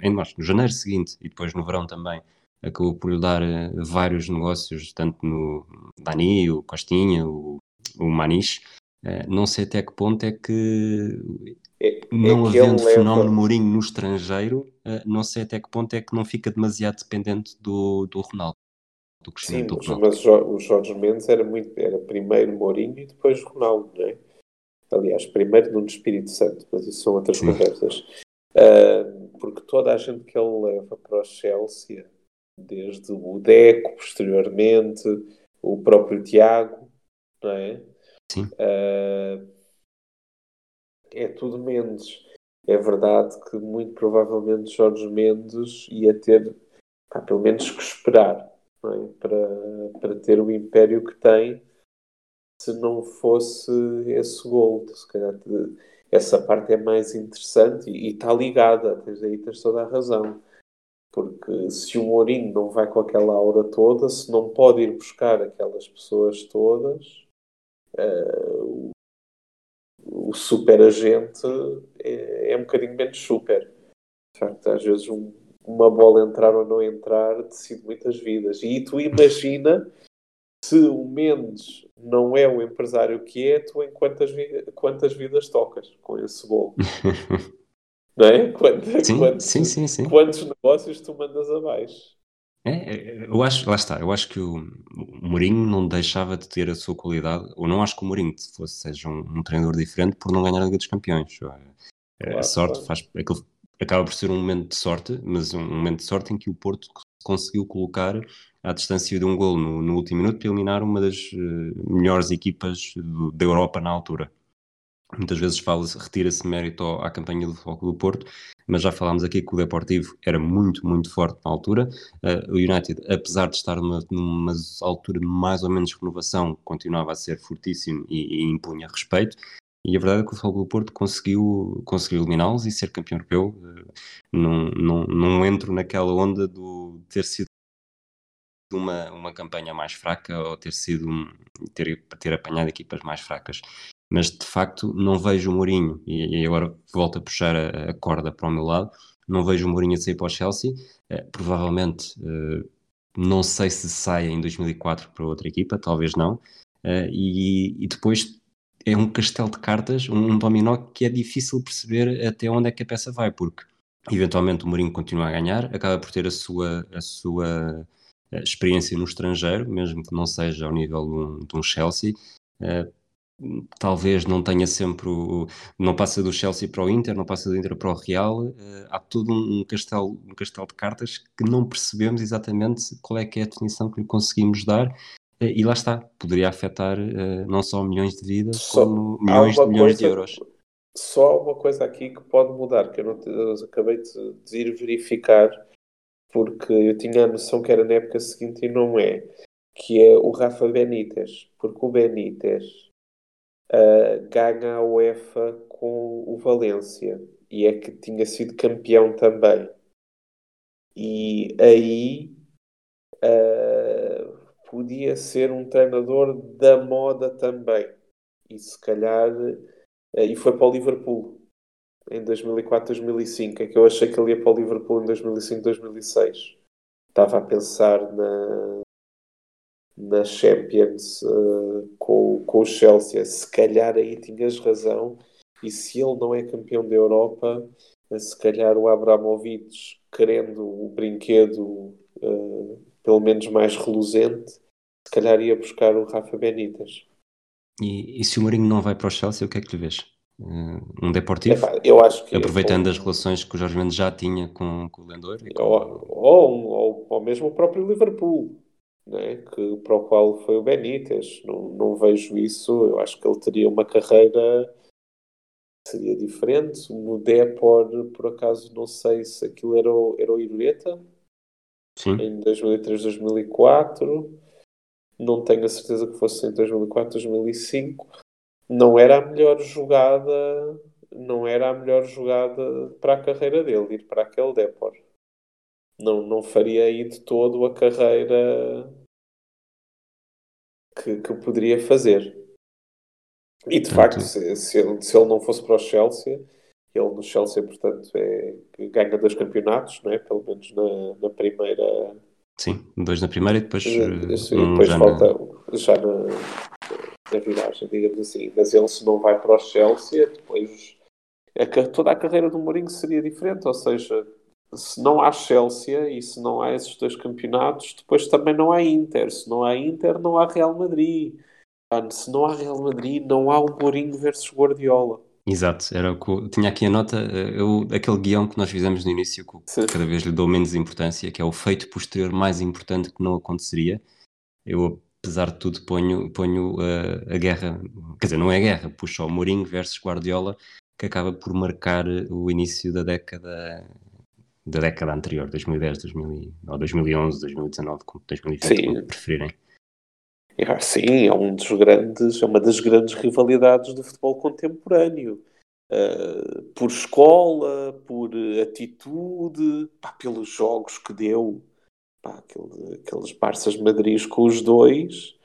em, no janeiro seguinte e depois no verão também, acabou por lhe dar eh, vários negócios, tanto no Dani, o Costinha, o, o Maniche. Uh, não sei até que ponto é que, é, não é que havendo fenómeno. Mourinho no estrangeiro, uh, não sei até que ponto é que não fica demasiado dependente do, do Ronaldo. Do Sim, do Ronaldo. mas o Jorge Mendes era, muito, era primeiro Mourinho e depois Ronaldo, não é? Aliás, primeiro no Espírito Santo, mas isso são outras conversas. Uh, porque toda a gente que ele leva para o Chelsea desde o Deco, posteriormente, o próprio Tiago, não é? Sim. Uh, é tudo Mendes. É verdade que muito provavelmente Jorge Mendes ia ter, pá, pelo menos que esperar é? para, para ter o império que tem se não fosse esse gol. Se calhar essa parte é mais interessante e, e está ligada, tens aí tens toda a razão. Porque se o Mourinho não vai com aquela aura toda, se não pode ir buscar aquelas pessoas todas, uh, o, o super agente é, é, um bocadinho menos super. De facto, às vezes um, uma bola entrar ou não entrar decide muitas vidas. E tu imagina se o Mendes não é o empresário que é, tu em quantas, vi quantas vidas tocas com esse gol? Não é? Quantos, sim, quantos, sim, sim, sim. quantos negócios tu mandas abaixo? É, é, eu acho, lá está, eu acho que o, o Mourinho não deixava de ter a sua qualidade, ou não acho que o Mourinho fosse, seja um, um treinador diferente por não ganhar a Liga dos Campeões. É, claro, a sorte claro. faz, aquilo acaba por ser um momento de sorte, mas um momento de sorte em que o Porto conseguiu colocar à distância de um gol no, no último minuto para eliminar uma das uh, melhores equipas do, da Europa na altura muitas vezes fala retira-se mérito à campanha do Foco do Porto, mas já falámos aqui que o Deportivo era muito, muito forte na altura. Uh, o United, apesar de estar numa, numa, altura mais ou menos renovação, continuava a ser fortíssimo e, e impunha respeito. E a verdade é que o Futebol do Porto conseguiu, conseguiu eliminá-los e ser campeão europeu. Não, não, não entro naquela onda do ter sido uma, uma campanha mais fraca ou ter sido ter, ter apanhado equipas mais fracas. Mas de facto não vejo o Mourinho, e, e agora volto a puxar a, a, corda para o meu lado, não vejo o Mourinho a sair para o Chelsea, eh, provavelmente eh, não sei se sai em 2004 para outra equipa, talvez não, eh, e, e, depois é um castelo de cartas, um, dominó que é difícil perceber até onde é que a peça vai, porque eventualmente o Mourinho continua a ganhar, acaba por ter a sua, a sua experiência no estrangeiro, mesmo que não seja ao nível de um, de um Chelsea, uh, talvez não tenha sempre o, não passa do Chelsea para o Inter, não passa do Inter para o Real, uh, há todo um castelo, um castelo de cartas que não percebemos exatamente qual é que é a definição que lhe conseguimos dar uh, e lá está, poderia afetar uh, não só milhões de vidas, só como milhões de milhões coisa, de euros. Só uma coisa aqui que pode mudar, que eu, não, eu acabei de, de ir verificar, porque eu tinha a noção que era na época seguinte e não é, que é o Rafa Benítez, porque o Benítez uh, ganha a UEFA com o Valência e é que tinha sido campeão também. E aí uh, podia ser um treinador da moda também. E se calhar. Uh, e foi para o Liverpool em 2004, 2005. É que eu achei que ele ia para o Liverpool em 2005, 2006. Estava a pensar na, na Champions uh, com, com o Chelsea. Se calhar aí tinhas razão. E se ele não é campeão da Europa, eh, se calhar o Abramovich, querendo o brinquedo uh, pelo menos mais reluzente, se calhar ia buscar o Rafa Benítez. E, e, se o Mourinho não vai para o Chelsea, o que é que lhe vês? Um Deportivo? Epá, eu acho que Aproveitando as relações que o Jorge Mendes já tinha com, com o Lendor? Com... Ou, ou, ou, ou mesmo o próprio Liverpool né, que, para o qual foi o Benítez. Não, não vejo isso. Eu acho que ele teria uma carreira seria diferente. O Depor, por acaso, não sei se aquilo era o, era o Irureta Sim. em 2003, 2004. Não tenho a certeza que fosse em 2004, 2005. Não era a melhor jogada, não era a melhor jogada para a carreira dele, ir para aquele Depor não, não faria aí de todo a carreira que, que poderia fazer. E de facto, se, se, ele, se ele não fosse para o Chelsea, ele no Chelsea, portanto, é, ganha dois campeonatos, não é? pelo menos na, na primeira. Sim, dois na primeira e depois. Sim, um depois já falta na... já na, na viragem, digamos assim. Mas ele, se não vai para o Chelsea, depois a, toda a carreira do Mourinho seria diferente, ou seja, se não há Chelsea e se não há esses dois campeonatos, depois também não há Inter. Se não há Inter, não há Real Madrid. Se não há Real Madrid, não há o Mourinho versus Guardiola. Exato, era o que tinha aqui a nota, eh, eu, aquele guião que nós fizemos no início, que Sim. cada vez lhe dou menos importância, que é o feito posterior mais importante que não aconteceria. Eu, apesar de tudo, ponho, ponho uh, a guerra, quer dizer, não é guerra, puxo o Mourinho versus Guardiola, que acaba por marcar o início da década da década anterior, 2010, 2000, ou 2011, 2019, 2020, sim. como preferirem. É, sim, é um dos grandes, é uma das grandes rivalidades do futebol contemporâneo. Uh, por escola, por atitude, pá, pelos jogos que deu, pá, aquele, aqueles Barças Madrid com os dois,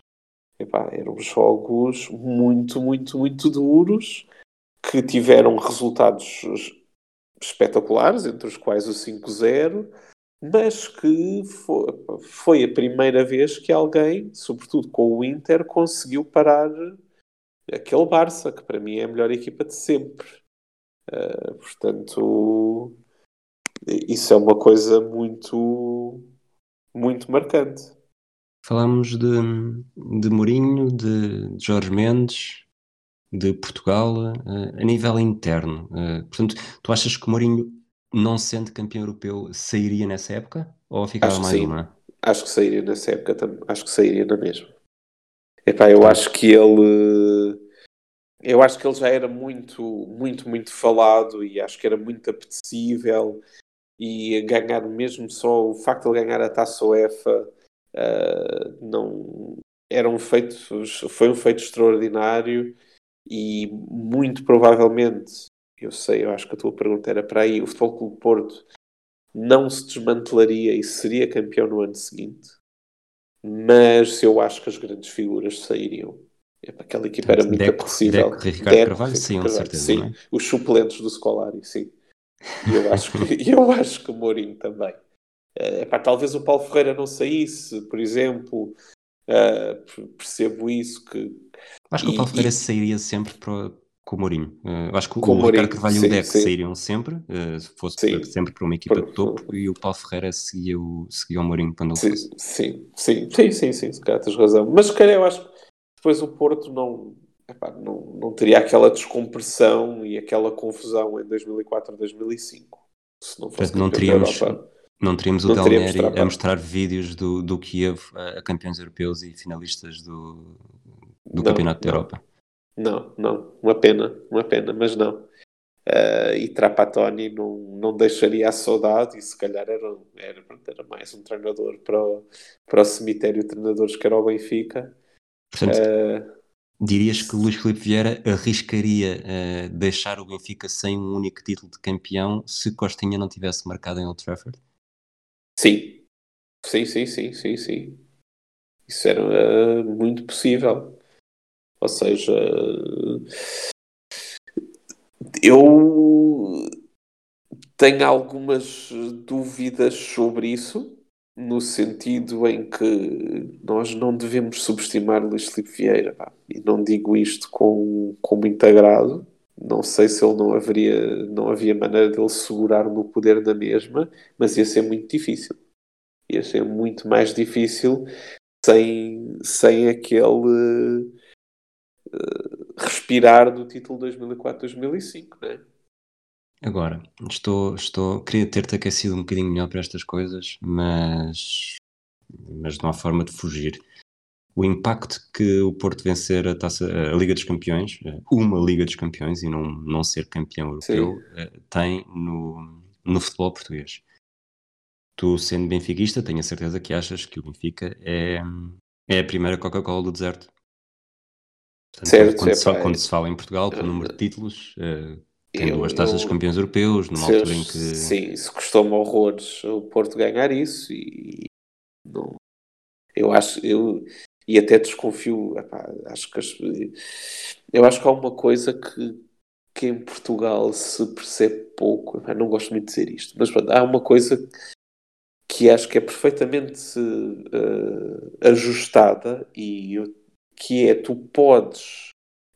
eram jogos muito, muito, muito duros que tiveram resultados espetaculares, entre os quais o 5-0, mas que foi, foi, a primeira vez que alguém, sobretudo com o Inter, conseguiu parar aquele Barça, que para mim é a melhor equipa de sempre. Uh, portanto, isso é uma coisa muito, muito marcante. Falámos de, de Mourinho, de Jorge Mendes, de Portugal uh, a nível interno. Uh, portanto, tu achas que o Mourinho, não sendo campeão europeu, sairia nessa época? Ou ficava acho mais uma? Acho que sairia nessa época também. Acho que sairia na mesma. Epá, eu acho que ele. eu acho que ele já era muito, muito, muito falado e acho que era muito apetecível e ganhar mesmo só o facto de ele ganhar a taça UEFA uh, não era um feito foi um feito extraordinário e muito provavelmente eu sei, eu acho que a tua pergunta era para aí, o Futebol Clube Porto não se desmantelaria e seria campeão no ano seguinte mas eu acho que as grandes figuras sairiam Aquela equipa era muito Deco, apetecível. Deco, Ricardo Deco, Carvalho, sim, com certeza. Sim, é? os suplentes do Scolari, sim. E eu acho que, eu acho que o Mourinho também. Uh, epá, talvez o Paulo Ferreira não saísse, por exemplo. Uh, percebo isso que. Acho que o Paulo Ferreira e... sairia sempre para, com o Mourinho. Uh, acho que o, o Ricardo Carvalho sim, e o Deco sim. sairiam sempre, uh, se fosse sim. sempre para uma equipa de topo, e o Paulo Ferreira seguia o, seguia o Mourinho quando ele sim, fosse. Sim, sim, sim, sim, sim, se calhar tens razão. Mas se calhar eu acho que depois o Porto não, epá, não, não teria aquela descompressão e aquela confusão em 2004 2005. Se não fosse não teríamos, não teríamos o não Del Neri a mostrar vídeos do, do Kiev a, campeões europeus e finalistas do, do não, Campeonato da Europa. Não, não, uma pena, uma pena, mas não. Uh, e Trapattoni não, não deixaria a saudade e se calhar era, era, era mais um treinador para o, para o cemitério de treinadores que era o Benfica Portanto, uh, dirias que Luís Filipe Vieira arriscaria uh, deixar o Benfica sem um único título de campeão se Costinha não tivesse marcado em Old Trafford? Sim, sim, sim, sim, sim, sim. Isso era uh, muito possível. Ou seja, eu tenho algumas dúvidas sobre isso no sentido em que nós não devemos subestimar Luís Filipe Vieira. Pá. E não digo isto com, como integrado. Não sei se ele não haveria, não havia maneira dele segurar no poder da mesma, mas ia ser muito difícil. Ia ser muito mais difícil sem, sem aquele uh, respirar do título 2004-2005, não é? Agora, estou, estou, queria ter-te aquecido um bocadinho melhor para estas coisas, mas, mas não há forma de fugir. O impacto que o Porto vencer a, taça, a Liga dos Campeões, uma Liga dos Campeões e não, não ser campeão europeu, Sim. Eh, tem no, no futebol português. Tu, sendo benfiquista, tenho a certeza que achas que o Benfica é, é a primeira Coca-Cola do deserto. Portanto, certo, quando, se, quando se fala em Portugal, pelo número de títulos, uh, tem eu, duas taças de campeões europeus, numa altura em que. Sim, isso custou-me horrores o Porto ganhar isso e não, eu acho, eu e até desconfio, epá, acho que as, eu acho que há uma coisa que, que em Portugal se percebe pouco, epá, não gosto muito de dizer isto, mas há uma coisa que acho que é perfeitamente uh, ajustada e eu, que é tu podes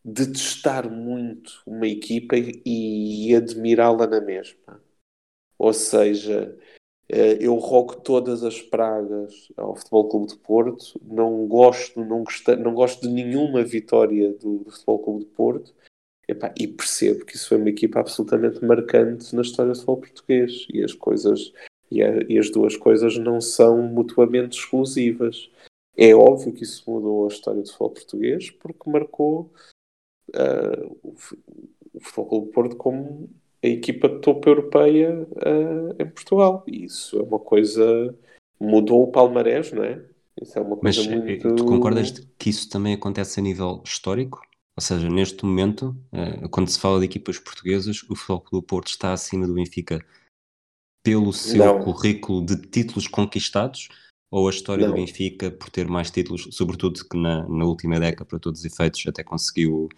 detestar muito uma equipa e admirá-la na mesma. Ou seja, eh, eu rogo todas as pragas ao Futebol Clube de Porto, não gosto, não, gostei, não gosto de nenhuma vitória do, do Futebol Clube de Porto, e percebo que isso foi uma equipa absolutamente marcante na história do futebol português e as coisas e, a, e as duas coisas não são mutuamente exclusivas. É óbvio que isso mudou a história do futebol português porque marcou uh, o, Futebol Clube Porto como a equipa de topo europeia uh, em Portugal. E isso é uma coisa. mudou o palmarés, não é? Isso é uma coisa Mas eh, muito... tu concordas que isso também acontece a nível histórico? Ou seja, neste momento, uh, quando se fala de equipas portuguesas, o Futebol Clube Porto está acima do Benfica pelo seu não. currículo de títulos conquistados ou a história não. do Benfica por ter mais títulos, sobretudo que na, na última década, para todos os efeitos, até conseguiu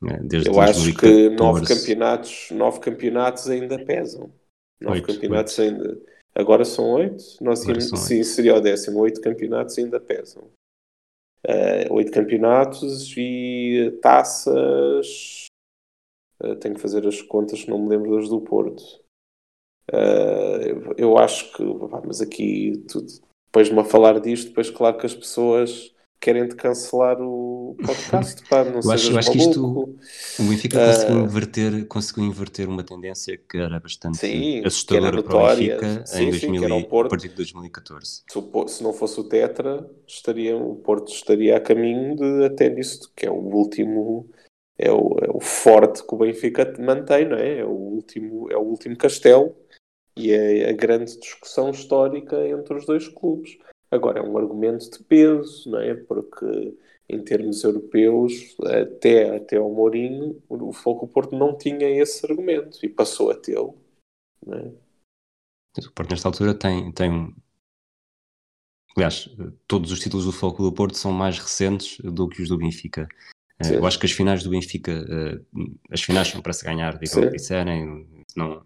né, desde Eu acho que nove campeonatos, nove campeonatos ainda pesam. Nove oito, campeonatos oito. ainda. Agora são oito. Nós íamos, sim, seria o décimo. Oito campeonatos ainda pesam. Uh, oito campeonatos e taças. Uh, tenho que fazer as contas, não me lembro das do Porto. Uh, eu acho que. Mas aqui, tudo, depois de me falar disto, depois, claro que as pessoas querem de cancelar o podcast, pá, não eu acho, eu acho que isto o Benfica uh, conseguiu, inverter, conseguiu inverter uma tendência que era bastante sim, assustadora para o Benfica sim, em 2000, sim, Porto, a partir de 2014. Se, o, se, não fosse o Tetra, estaria, o Porto estaria a caminho de até disso, que é o último é o, é o forte que o Benfica mantém, não é? É o último, é o último castelo e é a grande discussão histórica entre os dois clubes. Agora, é um argumento de peso, não é? Porque em termos europeus, até, até ao Mourinho, o Foco Porto não tinha esse argumento e passou a tê-lo. É? O Porto, nesta altura, tem, tem. Aliás, todos os títulos do Foco do Porto são mais recentes do que os do Benfica. Sim. Eu acho que as finais do Benfica, eh, as finais são para se ganhar, digam o que disserem. Não,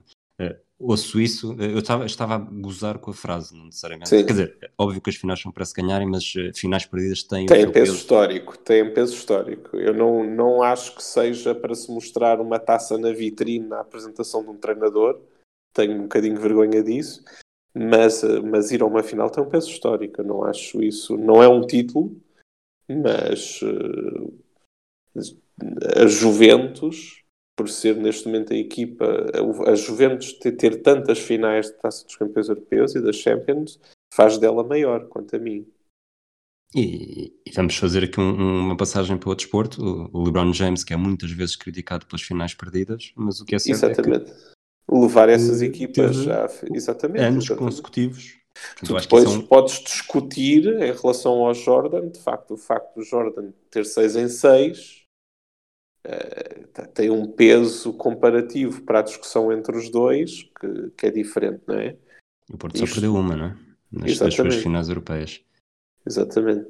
eh, ouço isso, eu estava, estava a gozar com a frase, não necessariamente. Sim. Quer dizer, óbvio que as finais são para se ganharem, mas uh, finais perdidas têm. Tem peso, peso, histórico, tem peso histórico. Eu não, não acho que seja para se mostrar uma taça na vitrine na apresentação de um treinador, tenho um bocadinho de vergonha disso, mas, uh, mas ir a uma final tem um peso histórico. Eu não acho isso, não é um título, mas uh, a Juventus por ser neste momento a equipa, a, Juventus ter, ter tantas finais de Taça dos Campeões Europeus e das Champions, faz dela maior, quanto a mim. E, e vamos fazer aqui um, uma passagem para o desporto. O, LeBron James, que é muitas vezes criticado pelas finais perdidas, mas o que é certo exatamente. é que... Levar essas equipas já... Exatamente. Anos exatamente. consecutivos. Tu depois são... podes discutir em relação ao Jordan, de facto, o facto do Jordan ter 6 em 6 uh, tem um peso comparativo para a discussão entre os dois que, que é diferente, não é? O Porto Isto... só perdeu uma, não é? Nas, nas suas finais europeias. Exatamente.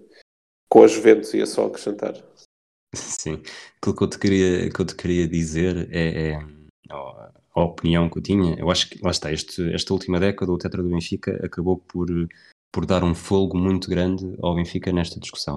Com as Juventus ia só acrescentar. Sim. Aquilo que eu te queria, que eu te queria dizer é, é a, a opinião que eu tinha. Eu acho que, lá está, este, esta última década o Tetra do Benfica acabou por, por dar um folgo muito grande ao Benfica nesta discussão.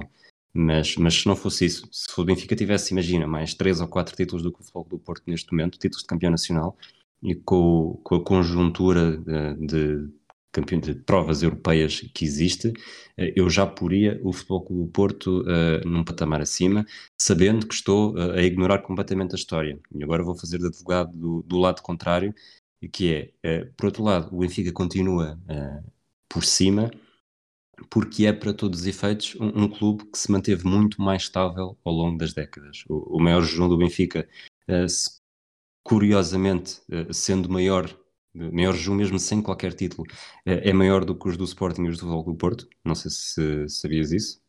Mas, mas se não fosse isso, se o Benfica tivesse, imagina, mais três ou quatro títulos do que o Futebol do Porto neste momento, títulos de campeão nacional, e com, com a conjuntura de, de, de provas europeias que existe, eh, eu já poria o Futebol do Porto uh, num patamar acima, sabendo que estou uh, a ignorar completamente a história. E agora vou fazer de advogado do, do lado contrário, que é, uh, por outro lado, o Benfica continua por cima, porque é, para todos os efeitos, um, um, clube que se manteve muito mais estável ao longo das décadas. O, o maior jejum do Benfica, uh, se, curiosamente, uh, sendo maior, maior jejum mesmo sem qualquer título, uh, é maior do que os do Sporting e os do Futebol do Porto. Não sei se sabias isso.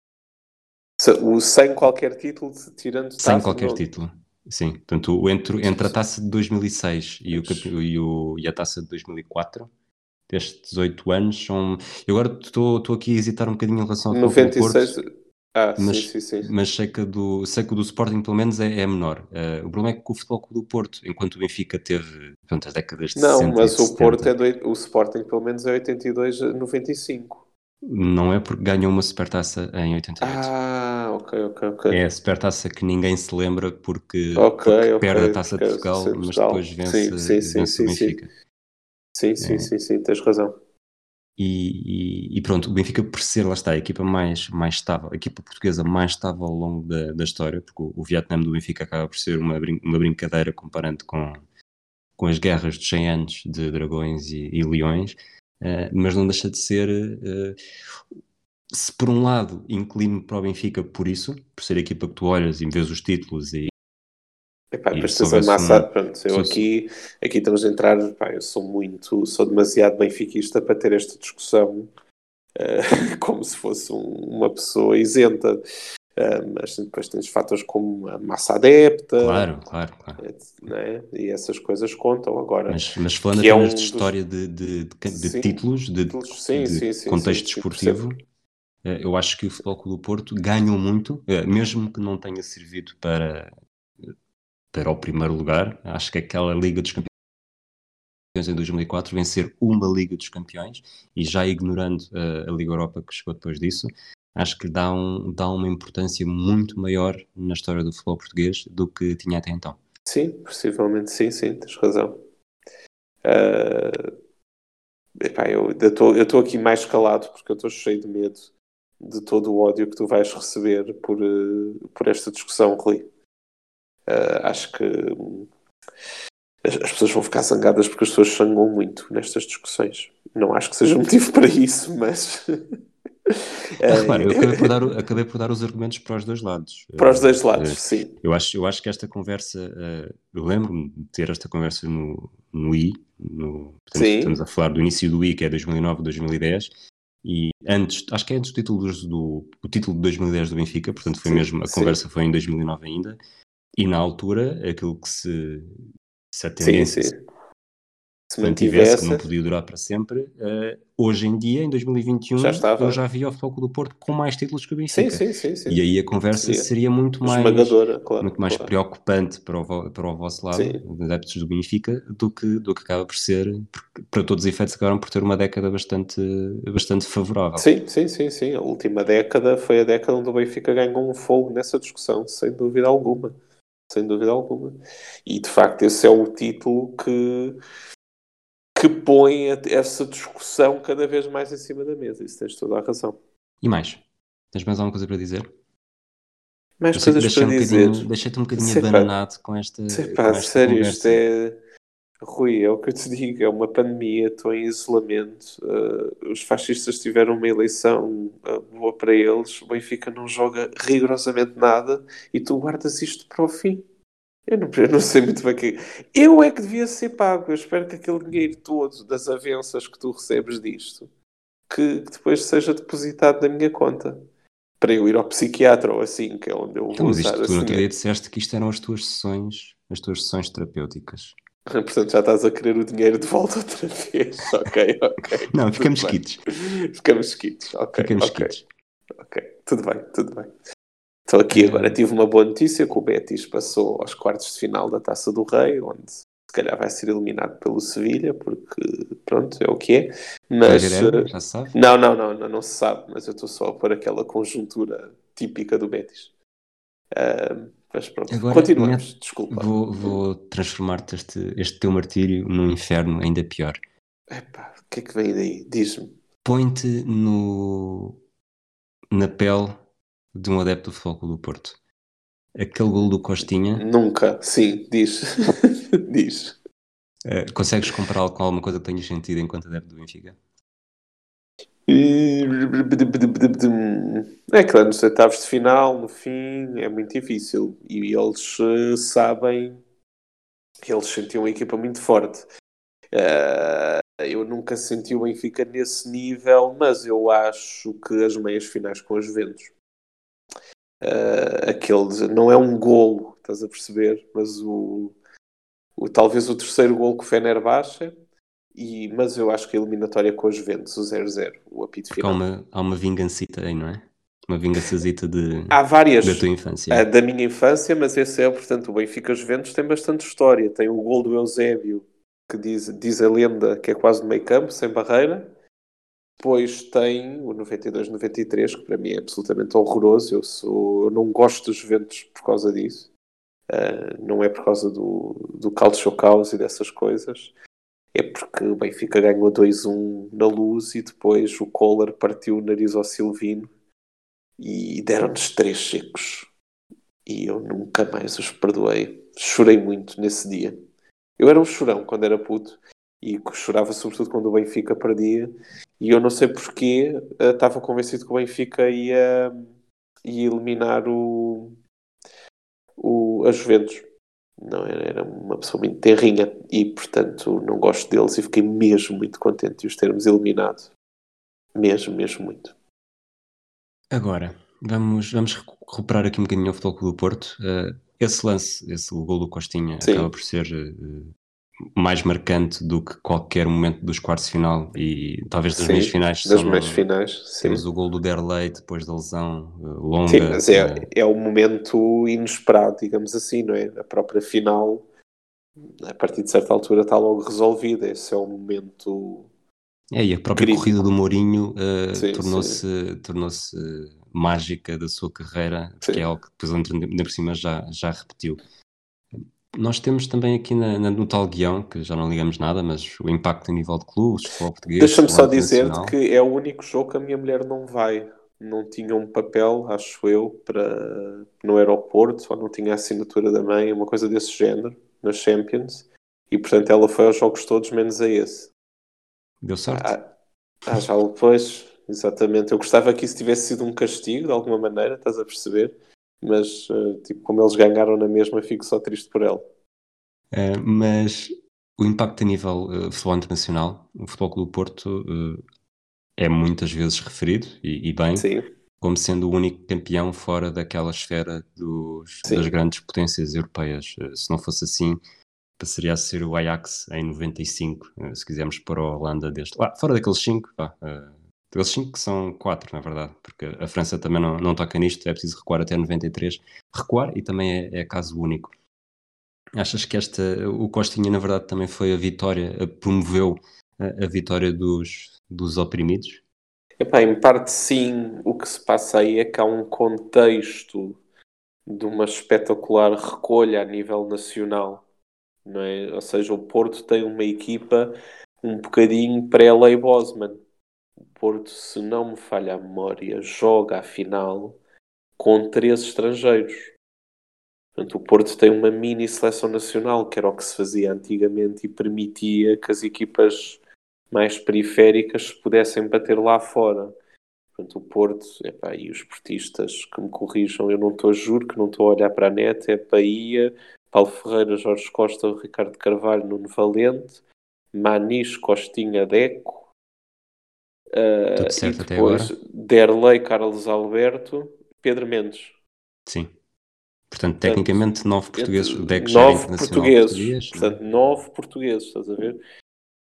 O sem qualquer título, tirando Sem qualquer título. Sim, portanto, entre, entre a taça de 2006 e, o, e, o, e a taça de 2004, destes 18 anos são. Eu agora estou aqui a hesitar um bocadinho em relação ao 96. Porto, ah, mas, sim, sim, sim. mas sei, que do, sei que o do Sporting, pelo menos, é, é menor. Uh, o problema é que o Futebol Clube do Porto, enquanto o Benfica teve portanto, as décadas de Não, 60 mas o Porto é do, o Sporting, pelo menos, é 82 95. Não é porque ganhou uma supertaça em 88. Ah, ok, ok, ok. É a supertaça que ninguém se lembra porque, okay, porque okay, perde a taça de Portugal, mas depois vence, sim, sim, vence sim, o Benfica. Sim, sim, é. sim, sim, tens razão. E, e, e, pronto, o Benfica por ser, lá está, a equipa mais, mais estável, a equipa portuguesa mais estável ao longo da, da história, porque o, o Vietnã do Benfica acaba por ser uma, brin uma brincadeira comparando com, com as guerras de 100 anos de dragões e, e leões, uh, mas não deixa de ser, uh, se por um lado inclino para o Benfica por isso, por ser a equipa que tu olhas e vês os títulos e, Epá, a massa, pronto, eu aqui, aqui estamos a entrar, pá, eu sou muito, sou demasiado benfiquista para ter esta discussão uh, como se fosse um, uma pessoa isenta. Uh, mas depois tens fatores como a massa adepta, claro, claro, claro. Né? e essas coisas contam agora. Mas, mas falando apenas é um de história de, de, de, de sim, títulos, de, sim, sim, sim, contexto esportivo, eh, eu acho que o Futebol Clube do Porto ganhou muito, mesmo que não tenha servido para para o primeiro lugar. Acho que aquela Liga dos Campeões em 2004 vencer uma Liga dos Campeões e já ignorando uh, a Liga Europa que chegou depois disso, acho que dá, um, dá uma importância muito maior na história do futebol português do que tinha até então. Sim, possivelmente sim, sim, tens razão. Uh, epá, eu estou aqui mais calado porque eu estou cheio de medo de todo o ódio que tu vais receber por, uh, por esta discussão, Rui. Uh, acho que as, as, pessoas vão ficar zangadas porque as pessoas sangam muito nestas discussões. Não acho que seja motivo para isso, mas. Ah, repara, eu acabei por, dar, acabei por dar os argumentos para os dois lados. Para os dois lados, Eh, sim. Eu acho, eu acho que esta conversa, eh, eu lembro-me de ter esta conversa no, no I, no, portanto, estamos a falar do início do I, que é 2009, 2010, e antes, acho que é antes do título do, do, título de 2010 do Benfica, portanto foi Sim, mesmo, a sim. conversa foi em 2009 ainda, e na altura, aquilo que se, se a Sim, sim. se Se mantivesse, que não podia durar para sempre, eh, hoje em dia, em 2021, Já estava. eu já vi o Clube do Porto com mais títulos que o Benfica. sim, sim, sim. E aí a conversa Seria seria muito mais claro. muito mais claro. preocupante para o, para o vosso lado, adeptos do Benfica, do que, do que acaba por ser, porque, para todos os efeitos, acabaram por ter uma década bastante, bastante favorável. Sim, sim, sim, sim. A última década foi a década onde o Benfica ganhou um fogo nessa discussão, sem dúvida alguma. Sem dúvida alguma. E de facto esse é o título que, que põe essa discussão cada vez mais em cima da mesa. Isso tens toda a razão. E mais? Tens mais alguma coisa para dizer? Mais coisas para dizer. deixei-te um bocadinho Sei, pá. com esta, Sei, com pá, esta sério, isto conversa. é. Rui, é o que eu te digo, é uma pandemia, estou em isolamento. uh, os fascistas tiveram uma eleição uh, boa para eles, o Benfica não joga rigorosamente nada e tu guardas isto para o fim. Eu não, eu não sei muito bem que. Eu é que devia ser pago. Eu espero que aquele dinheiro todo das avanças que tu recebes disto que, que depois seja depositado na minha conta para eu ir ao psiquiatra ou assim, que é onde eu Então, vou mas usar isto, tu esse no outro dia disseste que isto eram as tuas sessões, as tuas sessões terapêuticas. Portanto, já estás a querer o dinheiro de volta outra vez. Ok, ok. Não, ficamos Tudo bem. quites. Ficamos quites. Ok, Ficamos ok. quites. ok. Tudo bem, tudo bem. Estou aqui Eh, agora. Tive uma boa notícia que o Betis passou aos quartos de final da Taça do Rei, onde se calhar vai ser eliminado pelo Sevilha, porque pronto, é o que é. Mas eh, já se sabe. não, não, não, não, não se sabe, mas eu estou só a pôr aquela conjuntura típica do Betis. Ah, mas pronto, Agora, continuamos. mete- Desculpa. Vou, vou transformar-te este, este teu martírio num inferno ainda pior. Epá, o que é que vem daí? Diz-me. Põe-te no, na pele de um adepto do Futebol do Porto. Aquele gol do Costinha, Nunca, sim, diz. diz. eh, consegues compará-lo com alguma coisa que tenhas sentido enquanto adepto do Benfica? É claro, nos oitavos de final, no fim, é muito difícil. E eles eh, sabem, eles sentiam uma equipa muito forte. Eh, eu nunca senti o Benfica nesse nível, mas eu acho que as meias finais com os Juventus, eh, aquele, não é um golo, estás a perceber, mas o, o talvez o terceiro golo com o Fenerbahçe, e, mas eu acho que a eliminatória com os Juventus, o 0-0, o apito Porque há final. uma, há uma vingancita aí, não é? Uma vingançazita de, Há várias da tua infância. ah, da minha infância, mas esse é, portanto, o Benfica Juventus tem bastante história. Tem o gol do Eusébio, que diz, diz a lenda que é quase no meio campo, sem barreira. Depois tem o 92-93, que para mim é absolutamente horroroso. Eu, sou, eu não gosto dos Juventus por causa disso. Ah, não é por causa do, do calcio caos e dessas coisas. É porque o Benfica ganhou 2-1 na luz e depois o Kohler partiu o nariz ao Silvino e deram-nos três secos. E eu nunca mais os perdoei. Chorei muito nesse dia. Eu era um chorão quando era puto e chorava sobretudo quando o Benfica perdia. E eu não sei porquê, eh, estava convencido que o Benfica ia, ia eliminar o, o, a Juventus. Não, era, era uma pessoa muito terrinha e, portanto, não gosto deles e fiquei mesmo muito contente de os termos eliminado. Mesmo, mesmo muito. Agora, vamos, vamos recuperar aqui um bocadinho o Futebol Clube do Porto. Eh, esse lance, esse gol do Costinha, Sim. acaba por ser eh, mais marcante do que qualquer momento dos quartos de final e talvez das Sim, meias finais. Das meias finais, sim. Temos o gol do Derlei depois da lesão eh, longa. Sim, mas é, eh, é o momento inesperado, digamos assim, não é? A própria final, a partir de certa altura, está logo resolvida. Esse é o momento. É, e a própria corrida do Mourinho Sim, tornou-se tornou-se mágica da sua carreira, Sim. que é algo que depois ainda por cima já, já repetiu. Nós temos também aqui na- na- no tal guião, que já não ligamos nada, mas o impacto a nível de clubes, futebol português. Deixa-me só dizer que é o único jogo que a minha mulher não vai. Não tinha um papel, acho eu, para no aeroporto, ou não tinha a assinatura da mãe, uma coisa desse género, na Champions. E portanto ela foi aos jogos todos, menos a esse. Deu sorte? Ah, ah, já depois, exatamente. Eu gostava que isso tivesse sido um castigo, de alguma maneira, estás a perceber? Mas, uh, tipo, como eles ganharam na mesma, fico só triste por ela. Uh, mas o impacto a nível uh, futebol internacional, o Futebol Clube do Porto é muitas vezes referido, e, e bem, Sim. como sendo o único campeão fora daquela esfera dos, das grandes potências europeias. se não fosse assim, passaria a ser o Ajax em 95, se quisermos para a Holanda deste. Ah, fora daqueles 5, pá, Aqueles 5 que são 4, na verdade, porque a França também não, não toca nisto, é preciso recuar até 93. Recuar e também é, é caso único. Achas que esta, o Costinha, na verdade, também foi a vitória, promoveu a, a vitória dos, dos oprimidos? Epá, em parte sim, o que se passa aí é que há um contexto de uma espetacular recolha a nível nacional, não é? Ou seja, o Porto tem uma equipa um bocadinho pré-lei Bosman. Porto, se não me falha a memória, joga a final com três estrangeiros. Portanto, o Porto tem uma mini seleção nacional, que era o que se fazia antigamente e permitia que as equipas mais periféricas pudessem bater lá fora. Portanto, o Porto, epá, e os portistas que me corrijam, eu não estou, juro que não estou a olhar para a net, é Bahia, Paulo Ferreira, Jorge Costa, Ricardo Carvalho, Nuno Valente, Manis, Costinha, Deco, Uh, Tudo certo até agora. Derlei, Carlos Alberto, Pedro Mendes. Sim. Portanto, tecnicamente, nove portugueses. O Deco nove é portugueses. Português, portanto, né? nove portugueses, estás a ver?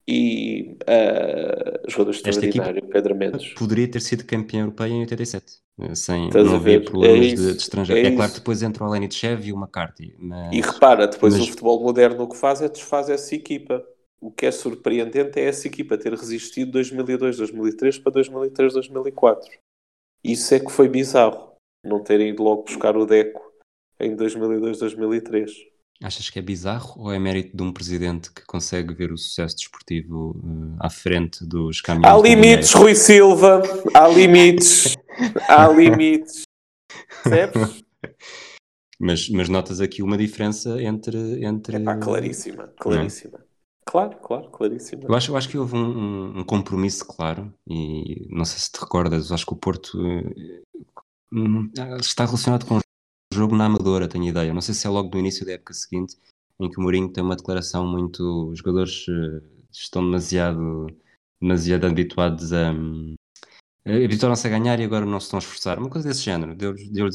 E uh, jogador extraordinário, Pedro Mendes. Poderia ter sido campeão europeu em 87. Eh, sem, estás não haver problemas é de, de estrangeiro. É, é claro que depois entra o Lenitchev e o McCarthy. Mas... E repara, depois mas... o futebol moderno o que faz é desfaz essa equipa o que é surpreendente é essa equipa ter resistido 2002, 2003 para 2003, 2004. Isso é que foi bizarro, não terem ido logo buscar o Deco em 2002, 2003. Achas que é bizarro ou é mérito de um presidente que consegue ver o sucesso desportivo uh, à frente dos caminhões? Há limites, Rui Silva, há limites, há limites. Percebes? Mas, mas notas aqui uma diferença entre. entre... Epá, claríssima, claríssima. Claro, claro, claríssimo. Eu acho, eu acho que houve um, um, compromisso claro e não sei se te recordas, acho que o Porto uh, está relacionado com o jogo na Amadora, tenho ideia. Não sei se é logo no início da época seguinte em que o Mourinho tem uma declaração muito. Os jogadores uh, estão demasiado, demasiado habituados a. Um, habituaram-se a ganhar e agora não se estão a esforçar. Uma coisa desse género, deu-lhes deu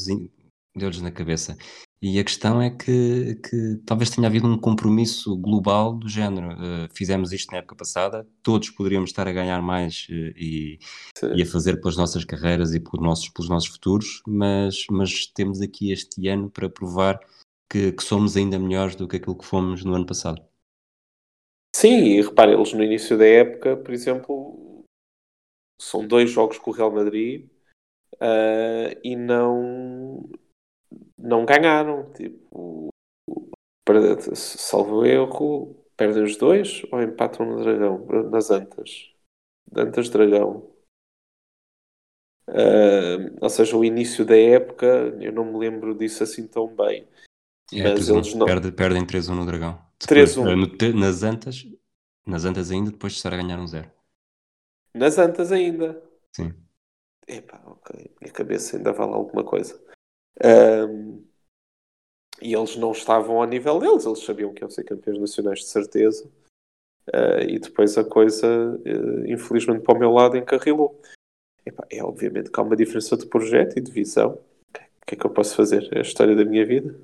deu na cabeça. E a questão é que, que talvez tenha havido um compromisso global do género. Uh, fizemos isto na época passada, todos poderíamos estar a ganhar mais uh, e, e, a fazer pelas nossas carreiras e pelos nossos, pelos nossos futuros, mas, mas temos aqui este ano para provar que, que somos ainda melhores do que aquilo que fomos no ano passado. Sim, e repare, eles no início da época, por exemplo, são dois jogos com o Real Madrid uh, e não não ganharam. Tipo, salvo erro, perdem os dois ou empatam no Dragão, nas Antas. Antas Dragão. Uh, ou seja, o início da época, eu não me lembro disso assim tão bem. É, mas eles não... Perde, perdem 3-1 no Dragão. 3-1. Nas Antas, nas Antas ainda, depois de estar a ganhar um 0. Nas Antas ainda? Sim. Epá, ok. Minha cabeça ainda vale alguma coisa. Um, e eles não estavam ao nível deles, eles sabiam que iam ser campeões nacionais de certeza. Uh, e depois a coisa, uh, infelizmente, para o meu lado, encarrilou. Epá, é obviamente que há uma diferença de projeto e de visão. O que é que eu posso fazer? É a história da minha vida.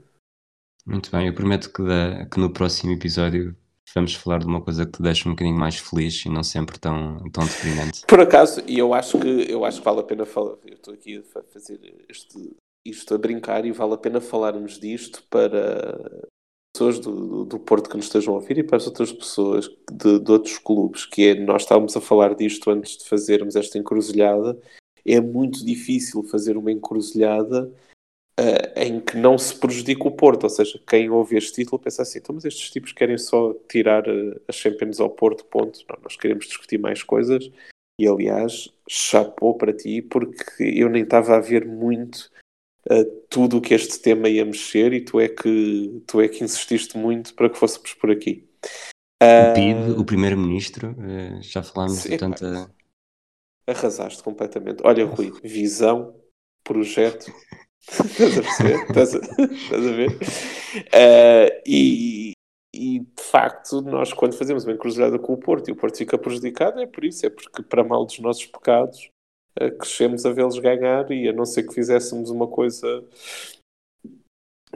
Muito bem, eu prometo que, da, que no próximo episódio vamos falar de uma coisa que te deixa um bocadinho mais feliz e não sempre tão, tão deprimente. Por acaso, e eu acho que eu acho que vale a pena falar. Eu estou aqui a fazer este isto a brincar e vale a pena falarmos disto para pessoas do, do Porto que nos estejam a ouvir e para as outras pessoas de, de outros clubes, que é, nós estávamos a falar disto antes de fazermos esta encruzilhada, é muito difícil fazer uma encruzilhada uh, em que não se prejudica o Porto, ou seja, quem ouve este título pensa assim, então mas estes tipos querem só tirar uh, as Champions ao Porto, ponto, não, nós queremos discutir mais coisas, e aliás, chapou para ti, porque eu nem estava a ver muito uh, tudo o que este tema ia mexer e tu é que, tu é que insististe muito para que fôssemos por aqui. Uh, o PIB, o primeiro-ministro, uh, já falámos de tanta. arrasaste completamente. Olha, Rui, visão, projeto. Estás a perceber? Estás a, estás a ver? Uh, e, e de facto, nós quando fazemos uma encruzilhada com o Porto e o Porto fica prejudicado, é por isso, é porque para mal dos nossos pecados crescemos a vê-los ganhar e a não ser que fizéssemos uma coisa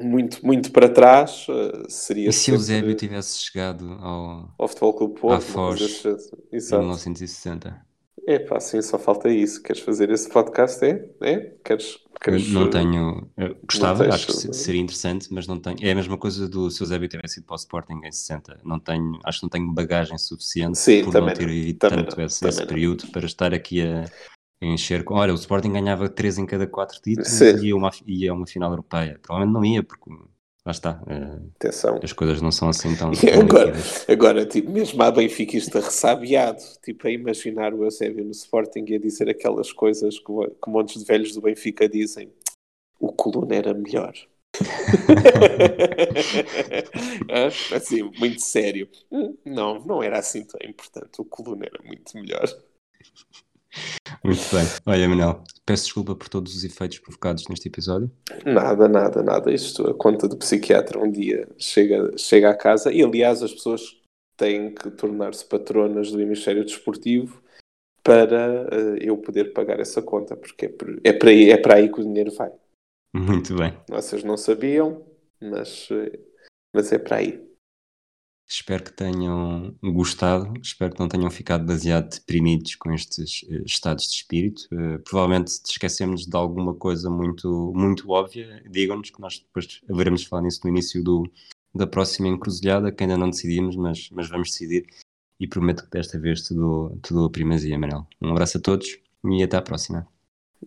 muito, muito para trás, uh, seria. E se o Eusébio tivesse chegado ao, ao Futebol Clube Porto, à Foz em 1960? É pá, sim, só falta isso. Queres fazer esse podcast? É? É? Queres, queres... não tenho. Eu gostava, acho que seria interessante, mas não tenho. É a mesma coisa do se o Zébio tivesse ido para o Sporting em 60. Não tenho, acho que não tenho bagagem suficiente sim, por não ter vivido tanto não, esse, esse período para estar aqui a encher com. Olha, o Sporting ganhava 3 em cada 4 títulos e ia, uma, ia uma final europeia. Provavelmente não ia, porque Lá está. Uh, Atenção. As coisas não são assim tão. agora, agora, tipo, mesmo há benfiquista ressabiado, tipo, a imaginar o Eusébio no Sporting e a dizer aquelas coisas que, que montes de velhos do Benfica dizem: o Coluna era melhor. assim, muito sério. Hum, não, não era assim tão importante. O Coluna era muito melhor. Muito bem. Olha, Manel, peço desculpa por todos os efeitos provocados neste episódio. Nada, nada, nada. Isto, a conta do psiquiatra um dia chega, chega à casa e, aliás, as pessoas têm que tornar-se patronas do hemisfério desportivo para uh, eu poder pagar essa conta, porque é, por, é, para aí, é para aí que o dinheiro vai. Muito bem. Vocês não sabiam, mas, eh, mas é para aí. Espero que tenham gostado, espero que não tenham ficado demasiado deprimidos com estes uh, estados de espírito. Uh, provavelmente esquecemos de alguma coisa muito, muito óbvia. Digam-nos que nós depois haveremos falar nisso no início do, da próxima encruzilhada, que ainda não decidimos, mas, mas vamos decidir. E prometo que desta vez te dou, te dou a primazia, Manel. Um abraço a todos e até à próxima.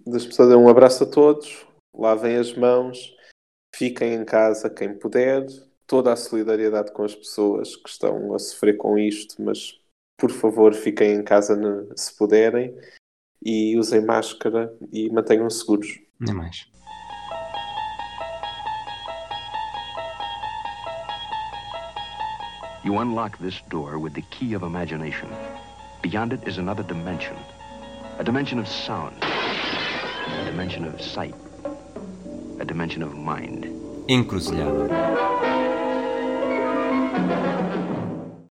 Pessoas, um abraço a todos, lavem as mãos, fiquem em casa quem puder toda a solidariedade com as pessoas que estão a sofrer com isto, mas por favor fiquem em casa se puderem e usem máscara e mantenham-se seguros. Nem mais. You unlock this door with the key of imagination. Beyond it is another dimension. A dimension of sound. A dimension of sight. A dimension of mind. Encruzilhada.